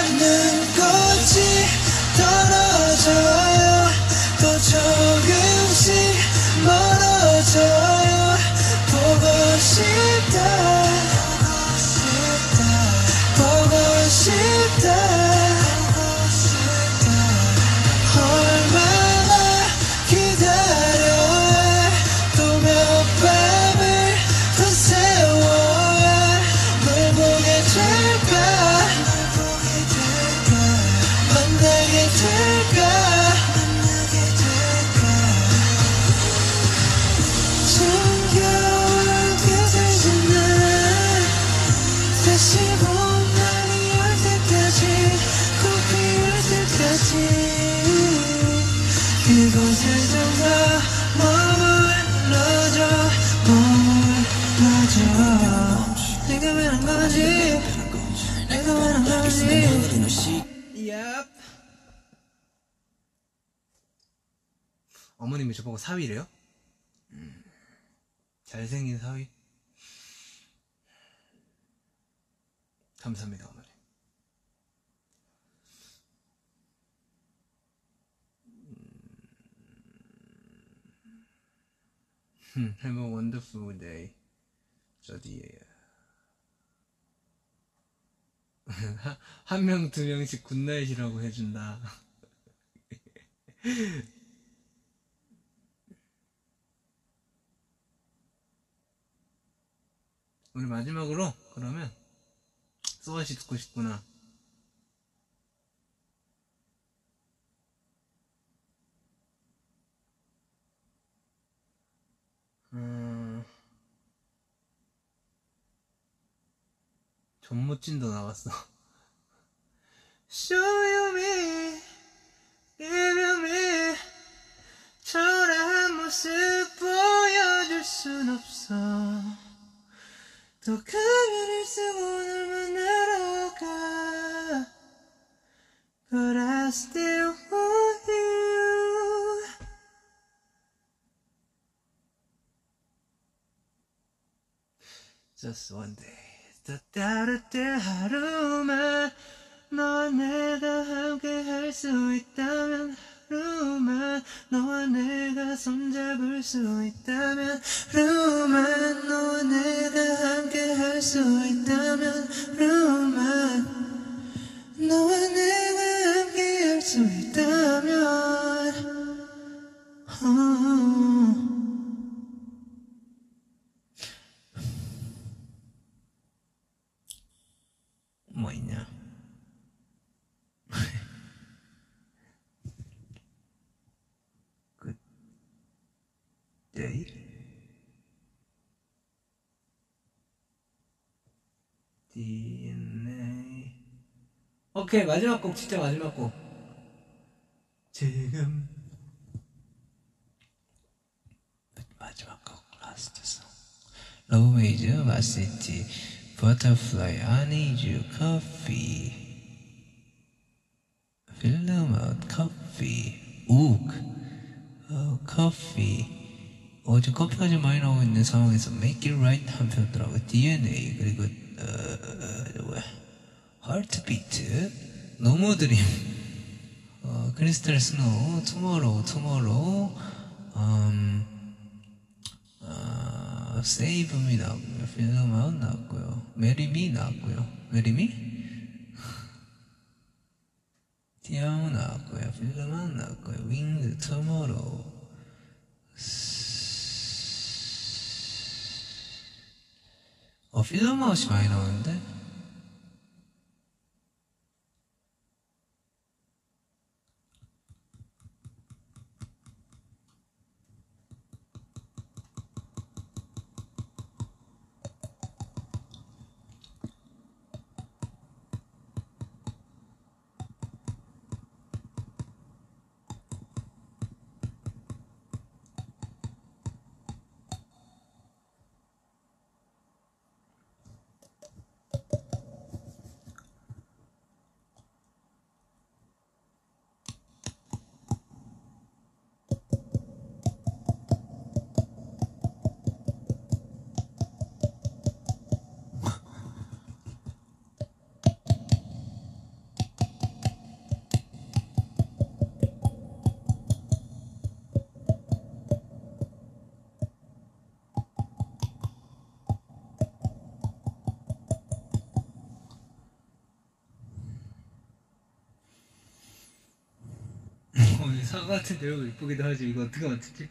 어머님이 저보고 사위래요? 음, 잘생긴 사위. 감사합니다, 어머니. 음, Have a wonderful day. 저디에요. 한 명, 두 명씩 굿나잇이라고 해준다. *laughs* 우리 마지막으로, 그러면, 소아씨 듣고 싶구나. 음, 전무진도 나왔어. Show me, give me, 초라한 모습 보여줄 순 없어. 더 가면을 쓰고 널 만나러 가. But I still want you. Just one day. 더 따뜻한 하루만 너와 내가 함께 할 수 있다면 하루만 너와 내가 손잡을 수 있다면 하루 오케이 마지막 곡 진짜 마지막 곡. 지금 마지막 곡 라스트 송. I need you coffee. Fill them out coffee. 욱. 어, coffee. 어제 커피가 좀 많이 나오고 있는 상황에서 Make it right 한 편더라고. DNA 그리고 어, 어? Heartbeat. 노모드림. 어, 크리스탈 스노우. 투모로우. 투모로우. 음, 아, 세이브미 나왔고요. 필름아웃 나왔고요. 메리미 나왔고요. 메리미? 디아우 나왔고요. 필름아웃 나왔고요. 윙드 투모로우. 어, 필름 아웃이 많이 나오는데? 같은 데 얼굴 이쁘기도 하지. 이거 어떻게 맞추지?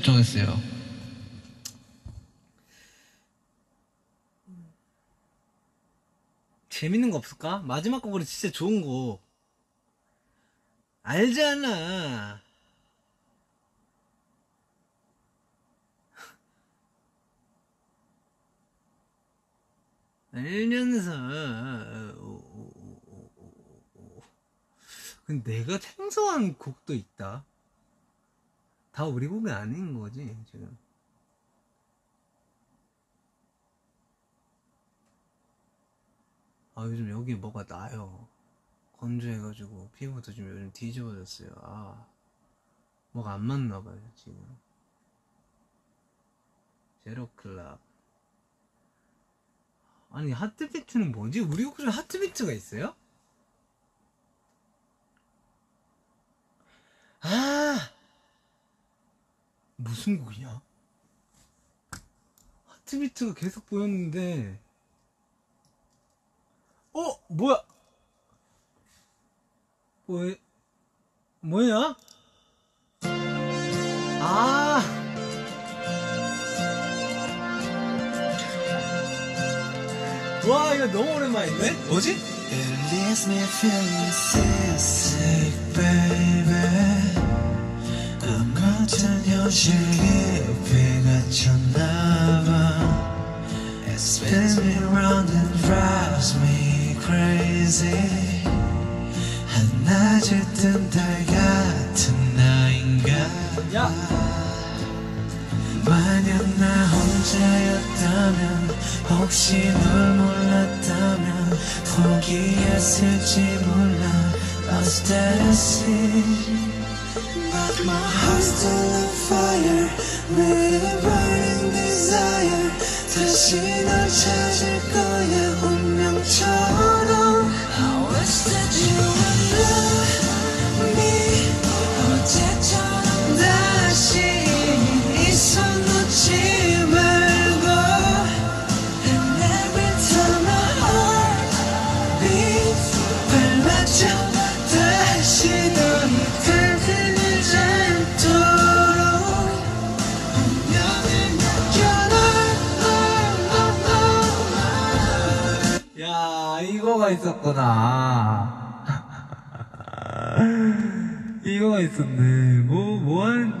못 정했어요 재밌는 거 없을까? 마지막 곡으로 진짜 좋은 곡. 알잖아. *laughs* 알면서. 내가 생소한 곡도 있다. 다 우리 곡이 아닌 거지, 지금. 아 요즘 여기 뭐가 나요 건조해가지고 피부도 좀 요즘 뒤집어졌어요 아 뭐가 안 맞나 봐요 지금 제로클럽 아니 하트비트는 뭐지? 우리 혹시 하트비트가 있어요? 아 무슨 곡이야? 하트비트가 계속 보였는데 어? 뭐야? 뭐, 뭐야? 아! 와, 이거 너무 오랜만인데? 뭐지? It leaves me feeling seasick, baby. 꿈 같은 현실 깊이 갇혔나봐. It spins me round and drives me crazy. 한낮을 뜬달 같은 나인가? 야! 만약 나 혼자였다면 혹시 널 몰랐다면 포기했을지 몰라 sea But my heart's still on fire With a burning desire 다시 널 찾을 거야 운명처럼 I wish that you would love 있었구나. *laughs* 이거가 있었네. 뭐, 뭐 하는.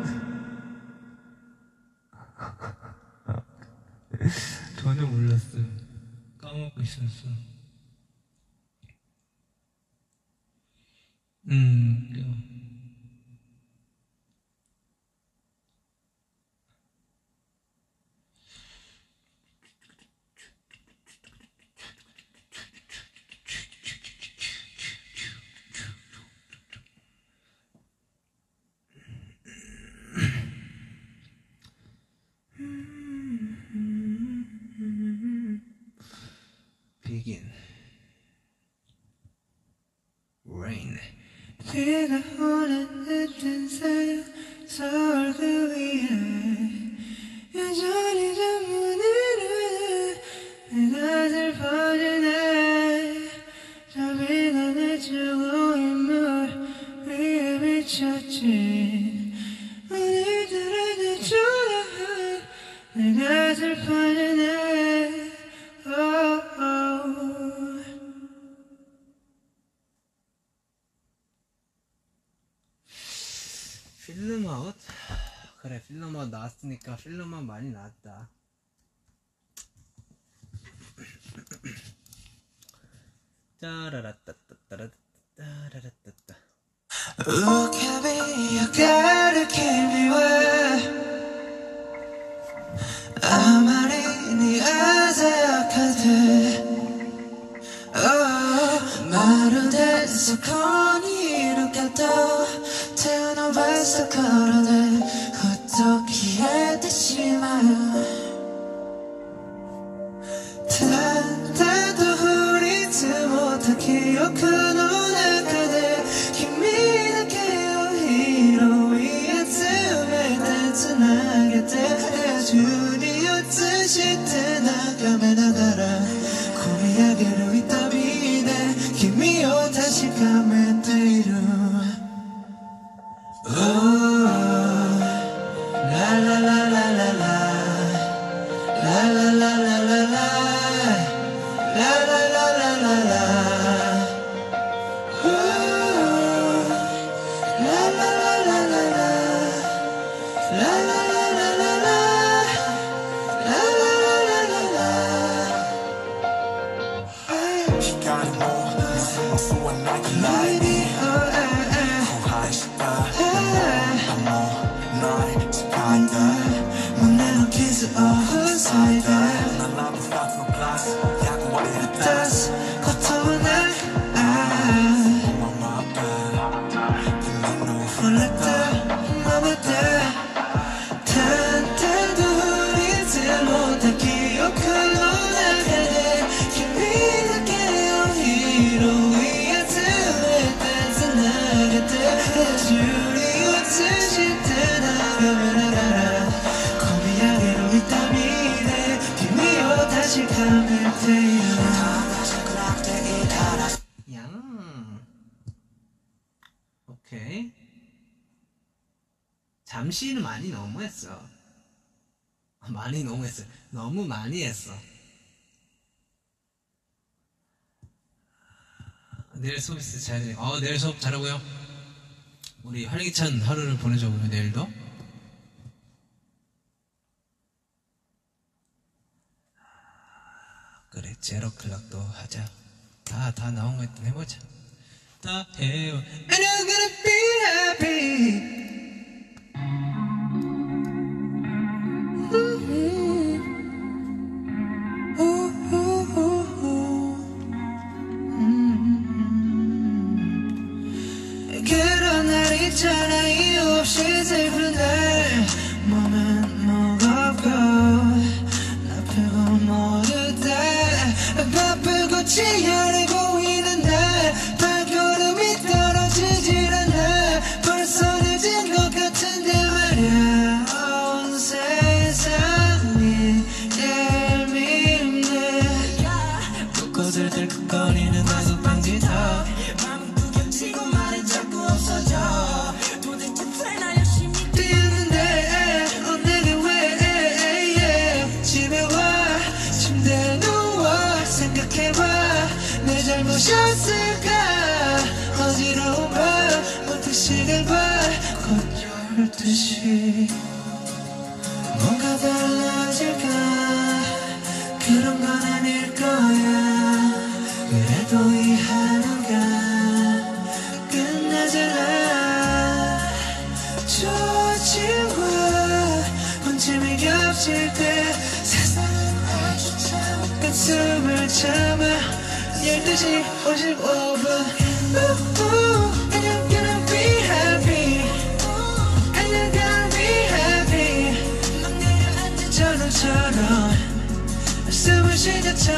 *laughs* 전혀 몰랐어요. 까먹고 있었어. 음, 비가 오는 듯한 새벽 서울 그 위에. 여전히 잠문이네 내가 슬퍼지네. 저 비가 내주고 인물 위에 비쳤지. 오늘따라 내 초라한 내가 슬퍼지네. oh, oh. 필름 아웃? 그래, 필름 아웃 나왔으니까 필름 아웃 많이 나왔다. 짜라라따따따라따따라따따 Look at me, you gotta keep me away. 아무리 네 まるでそこにいるけど手伸ばすところでふっと消えてしまう。淡々と降り積もった記憶の中で君だけを広い集めて繋げて中に映して眺めてめている、oh 잠시는 많이 너무했어. *laughs* 많이 너무했어. 너무 많이 했어. 내일 수업 있을 잘 돼. 어, 내일 수업 잘하고요. 우리 활기찬 하루를 보내줘 보면 내일도. 그래, 제로 클락도 하자. 다, 다 나온 거 있던 해보자. 다 해요. And I'm gonna be happy. 있잖아 이유 없이 슬픈 날. 몸은 녹아가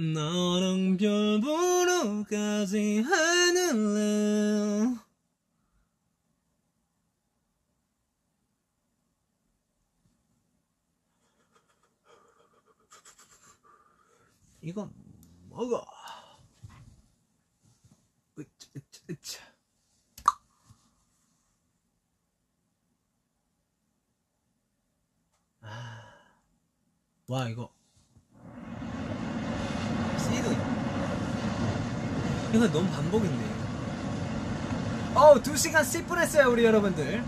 너랑 별 보러까지 하늘래 이건 먹어. 으차, 으차, 으차. 아. 와 이거. 이건 너무 반복인데. 어, 2시간 10분 했어요 우리 여러분들.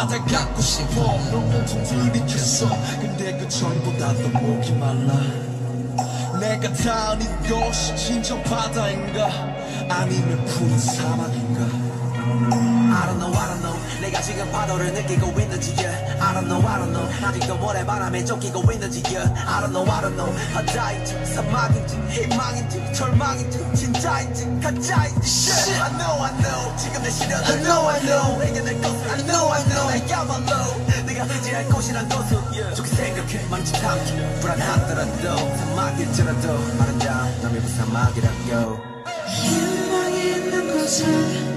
봐 바다 갖고 싶어. 넌 온통 들이켰어. 근데 그 전보다 더 목이 말라. 내가 닿은 이곳이 진정 바다인가? 아니면 푸른 사막인가 내가 지금 파도를 느끼고 있는지, yeah. I don't know, I don't know. 아직도 모래 바람에 쫓기고 있는지, yeah. I don't know, I don't know. 바다인지, 사막인지, 희망인지, 절망인지, 진짜인지, 가짜인지, shit. I know, I know. 지금 내 시련, I know, I know. 내게 내 것을, I know, I know. 나야만 low. 내가 의지할 곳이란 곳을, yeah. 좋게 생각해, 않게. 불안하더라도, 사막일지라도, 말하자, 남이 무사막이라고. 희망이 있는 곳에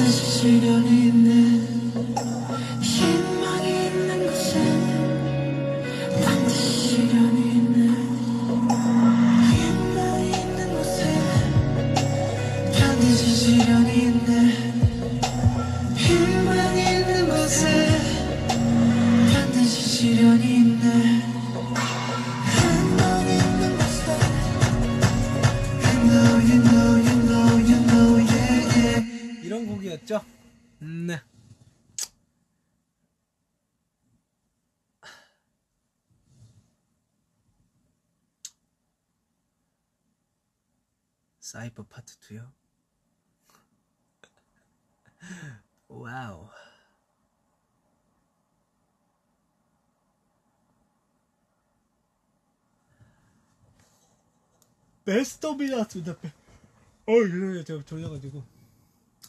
반드시 시련이 있네 곡이었죠? 음, 네. 사이버 파트 2요? 와우. 베스트 오브 라스다 어, 이래 제가 졸려가지고.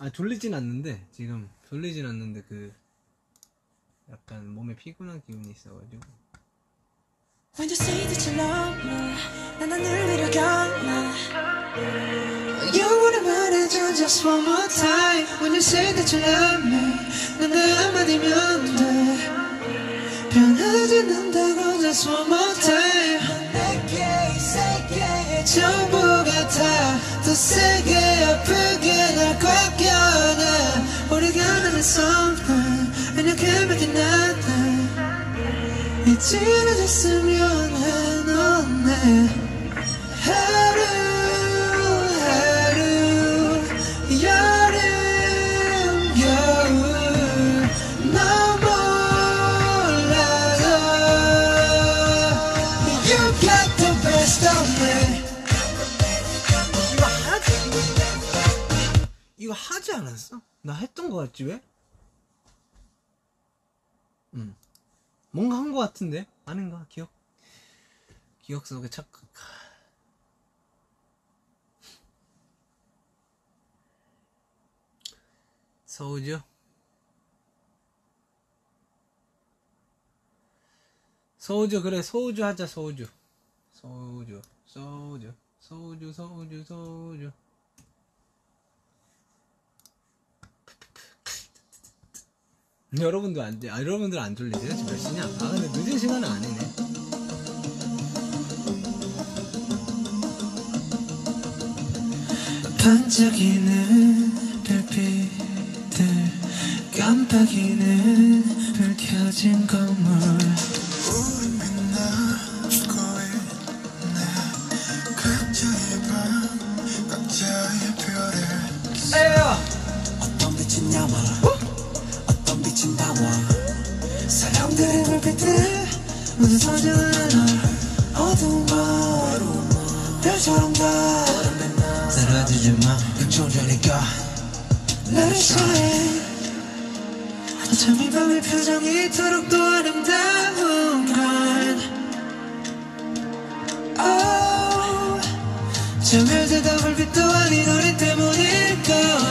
아 졸리진 않는데 지금 졸리진 않는데 그 약간 몸에 피곤한 기운이 있어가지고 When you say that you love me, 난 하늘 위로 갈래. 영원히 말해줘 just one more time. When you say that you love me, 난그 한마디면 돼. 변하지 않는다고 just one more time. 내게 이 세계의 전부가 다더 세게 아프게 날꽉 껴안아. 우리가 하는 something, and you can't make it nothing. 이지러졌으면 해, 넌내 하루 하루 여름 겨울 너 몰라도 You got the best of me? 이거 하지 않았어? 나 했던 거 같지 왜? 응. 뭔가 한 거 같은데? 아닌가? 기억? 기억 속에 착각. 소우주 소우주 그래 소우주 하자 소우주 소우주 소우주 소우주 소우주 소우주 여러분도 안, 아, 여러분들 안 졸리세요? 지금 몇 시냐? 아, 근데 늦은 시간은 아니네. 반짝이는 별빛들 깜빡이는 불 켜진 건물 어떤 빛은 야마, 다와. 사람들의 불빛들 모두 서정하나 어두운 밤 별처럼 다 사라지지 마, 긍정적이니까. Let it shine 어쩜 이 밤의 표정이 이토록 또 아름다운 건 oh, 저 별들도 불빛도 아닌 우리 때문일 거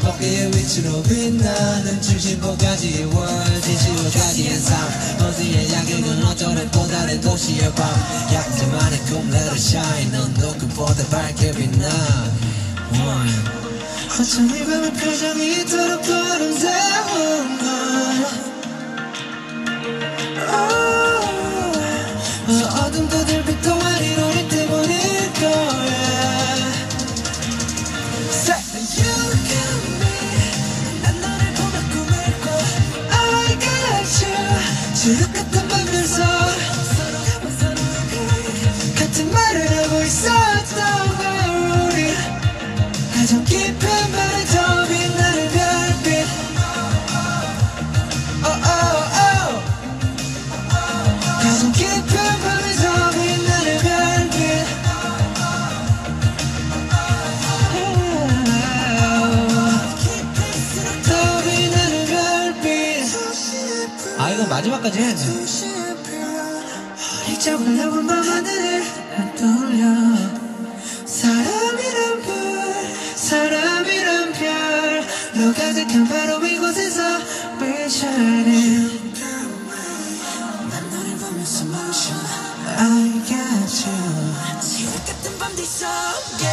별 70억개의 위치로 빛나는 75가지의 월 75가지의 삶. 어디에 야경은 어쩌면 또 다른 도시의 밤. 약자만의 꿈 let it shine 넌 누구보다 밝게 빛나 One. 어쩜 이 밤의 표정이 이토록 또 아름다운 걸 어, 어둠도 들빛 너 주옥 같은 밤에서 같은 말을 하고 있어. 해야지. 이적을 넘은 밤 하늘을 난 떠올려. 사람이란 불 사람이란 별로 가득한 바로 이곳에서 shining 난 너를 보면서 멈춰 I got you 지옥 같은 밤들 속에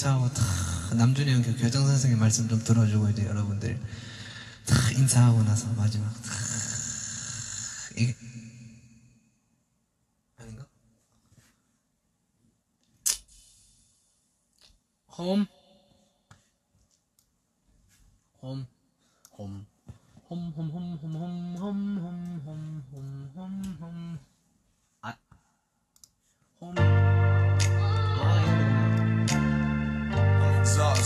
인사하고 다 남준이 형 교장 선생님 말씀 좀 들어주고 이제 여러분들 다 인사하고 나서 마지막 다 이게 아닌가? 홈. 홈. 홈. 홈홈홈홈홈홈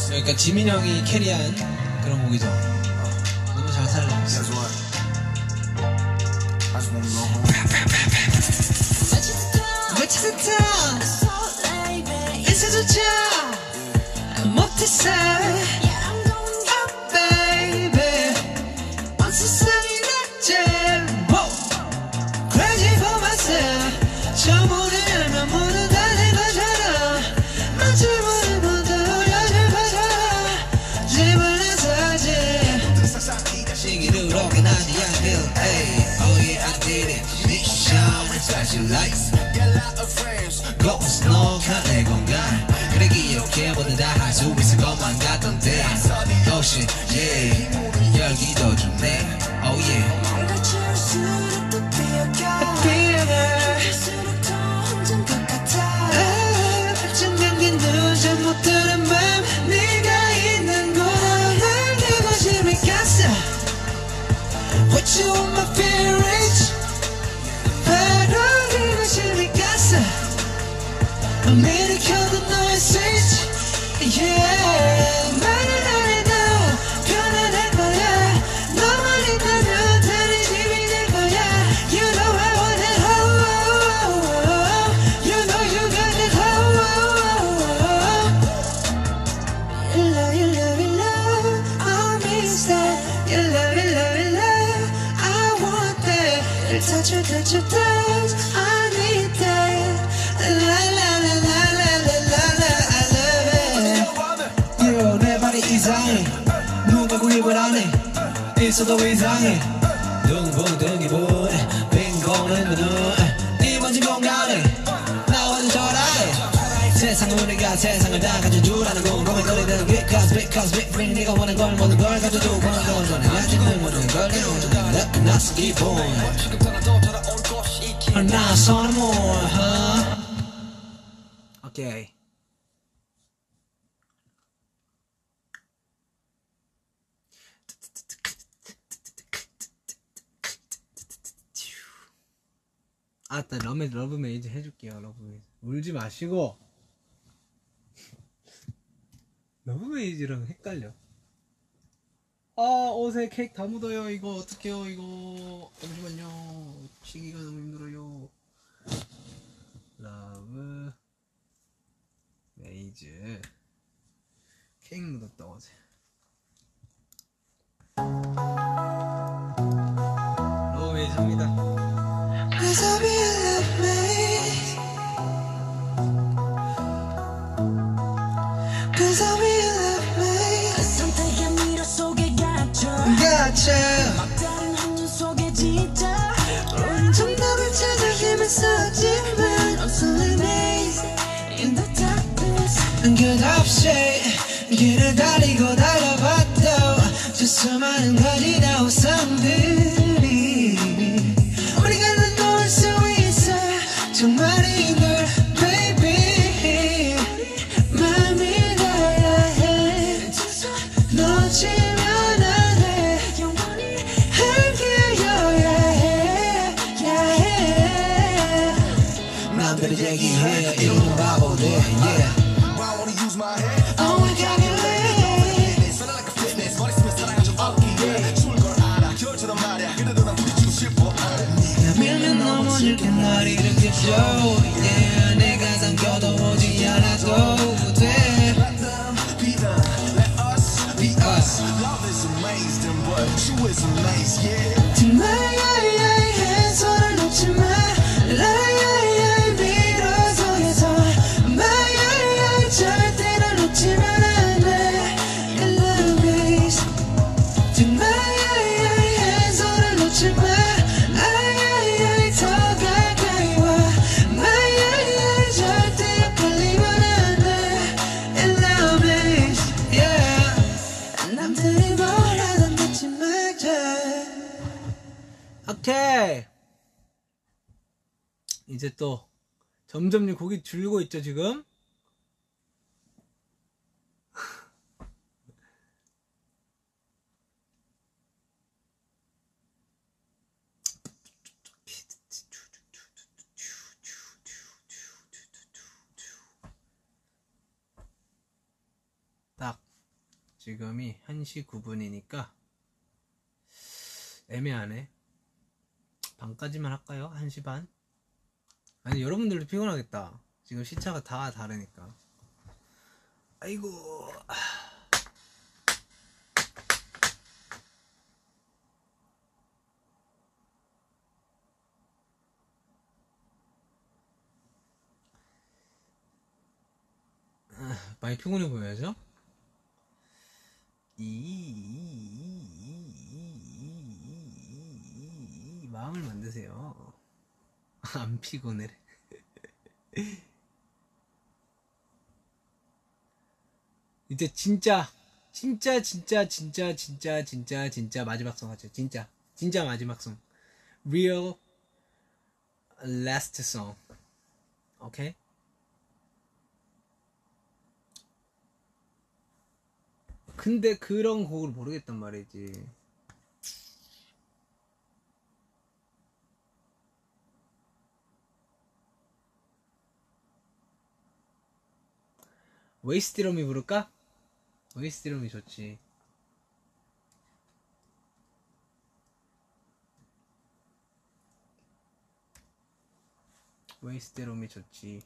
그러니까 지민 형이 캐리한 그런 곡이죠. 너무 잘 wanna go home. 외치스타 인사조차 못했어 Mission flashing lights Ghost no 내 공간 그래 기억해 모두 다할수 있을 것만 같던데. Oh shit yeah. 열기도 좋네. Oh yeah. 지울수록 또 갈수록 더것 같아. 아, 못 네가 있는 싶이 갔어. What you want my feelings Amerika the nicest, yeah. 있어도 이상해. 둥붕둥이 불빈 공은 눈이 먼지 공간에 나와는 절하해 세상은 우리가 세상을 다 가진 줄 아는 궁금해 거리는 Because because big bring 네가 원하는 걸 모든 걸 가져도 걸 원해. 아직은 모든 걸 이루는 끝났어 기본 나서는 뭐? 오케이. 아따 러브 러브 메이즈 해줄게요 러브 메이즈 울지 마시고. *laughs* 러브 메이즈랑 헷갈려. 아 옷에 케이크 다 묻어요 이거. 어떡해요 이거. 잠시만요. 치기가 너무 힘들어요. 러브 메이즈 케이크 묻었다 어제. 러브 메이즈 합니다 막다른 한눈 속에 진짜. 정답을 찾아 힘을 썼지만 I'm so amazed In the darkness. 끝없이 길을 달리고 달려봤도 저 수많은 우 but you is amazed yeah 이제 또 점점 곡이 줄고 있죠 지금 딱 지금이 1시 9분이니까 애매하네 반까지만 할까요? 1시 반? 아니 여러분들도 피곤하겠다 지금 시차가 다 다르니까 아이고 아, 많이 피곤해 보여야죠? 이 마음을 만드세요. *laughs* 안 피곤해. *laughs* 이제 진짜 진짜 진짜 진짜 진짜 진짜 진짜 마지막 송 하죠. 진짜 진짜 마지막 송. Real last song. 오케이? 근데 그런 곡을 모르겠단 말이지. 웨이스트럼이 부를까? 웨이스트럼이 좋지. 웨이스트럼이 좋지.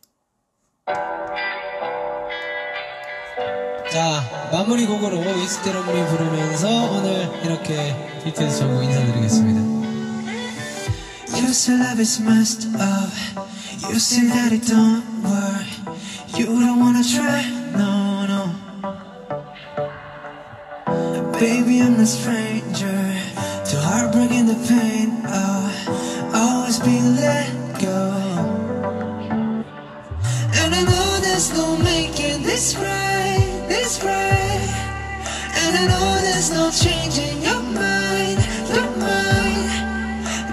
자 마무리 곡으로 웨이스테럼이 부르면서 오늘 이렇게 BTS 전국 인사드리겠습니다 say love is messed up. You say that it don't work. You don't wanna try, no, no. Baby, I'm no stranger to heartbreak and the pain. Oh, always be let go. And I know there's no making this right, this right. And I know there's no changing your mind, your mind.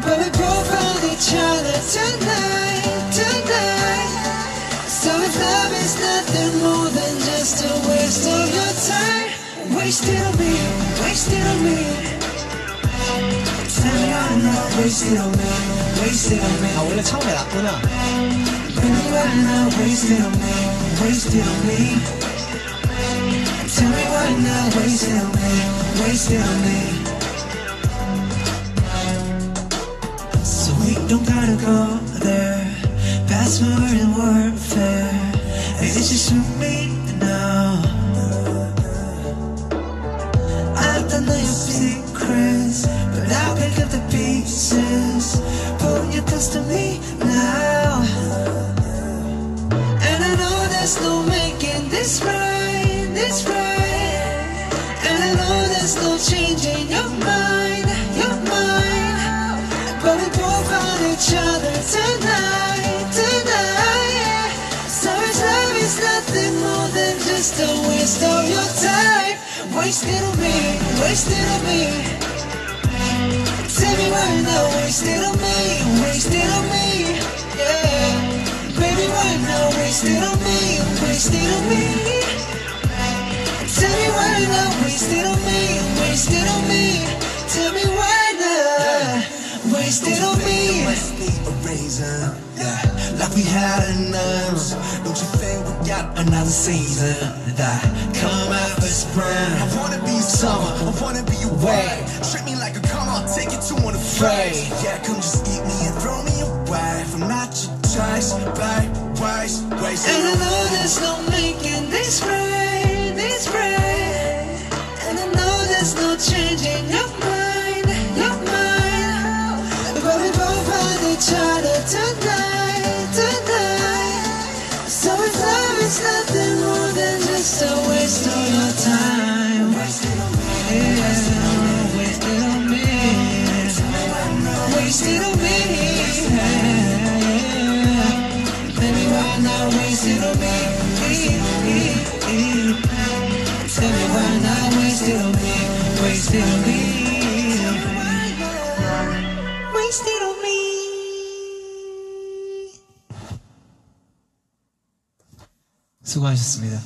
But we both each other tonight. just a waste of your time, waste it on me, waste it on me. Tell me all right now, wasted on me, wasted on me. 아 원래 처음에 났구나 Baby, right now, wasted on me, wasted on me. Tell me right now, wasted on me, wasted on me. So we don't gotta go there. Fast forward and warfare. It's just me now. I know your secrets, but I'll pick up the pieces. Me now. And I know there's no making this right, this right. And I know there's no changing your mind, your mind. But we both found each other tonight. Just a waste of your time. Wasted on me, wasted on me. Tell me right now, wasted on me, wasted on me. Yeah. Baby, right now, wasted on me, wasted on me. Tell me right now, wasted on me, wasted on me. Tell me right now, wasted on me. a reason, yeah, like we had enough. Don't you think we got another season that come out for spring? I wanna be summer, I wanna be your way. Treat me like a come I'll take you to an afraid. Yeah, come just eat me and throw me away. If I'm not your choice, babe, waste, waste. And I know there's no making this right, this right. And I know there's no changing your mind, we both find each other tonight, tonight. So if love is nothing more than just a waste of your time. Wasted on me, yeah, wasted on me. Me, now, wasted on me. Tell me why wasted on me, wasted on me. Wasted on me. 수고하셨습니다.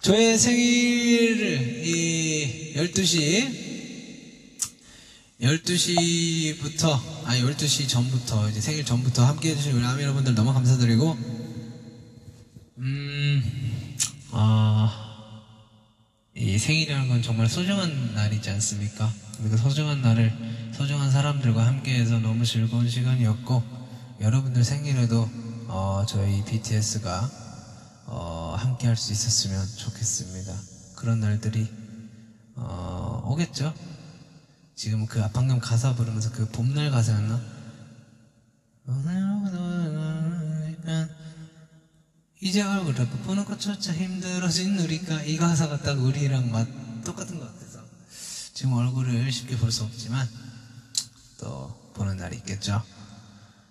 저의 생일을 이 12시 12시부터 아니 12시 전부터 이제 생일 전부터 함께 해주신 우리 아미 여러분들 너무 감사드리고 음, 음아 이 생일이라는 건 정말 소중한 날이지 않습니까? 그 소중한 날을 소중한 사람들과 함께해서 너무 즐거운 시간이었고 여러분들 생일에도 어, 저희 BTS가 어, 함께 할 수 있었으면 좋겠습니다. 그런 날들이 어, 오겠죠? 지금 그 방금 가사 부르면서 그 봄날 가사였나? 이제 얼굴을 보는 것조차 힘들어진 우리가 이 가사가 딱 우리랑 맛 똑같은 것 같아서 지금 얼굴을 쉽게 볼 수 없지만 또 보는 날이 있겠죠.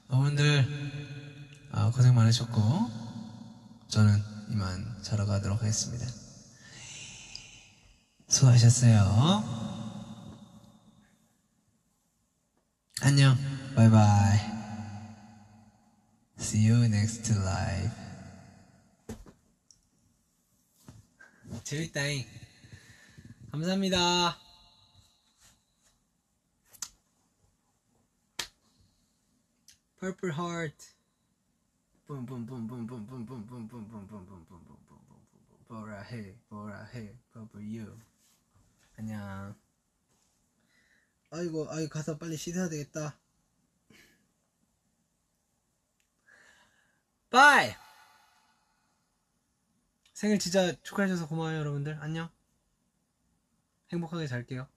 여러분들 아, 고생 많으셨고 저는 이만 자러 가도록 하겠습니다. 수고하셨어요. 안녕. 바이바이. See you next live. 재밌다잉. 감사합니다. Purple Heart. 뭐라 해, 뭐라 해, Purple You. 안녕. 아이고, 아이 가서 빨리 씻어야 되겠다. Bye. 생일 진짜 축하해줘서 고마워요 여러분들. 안녕. 행복하게 잘게요.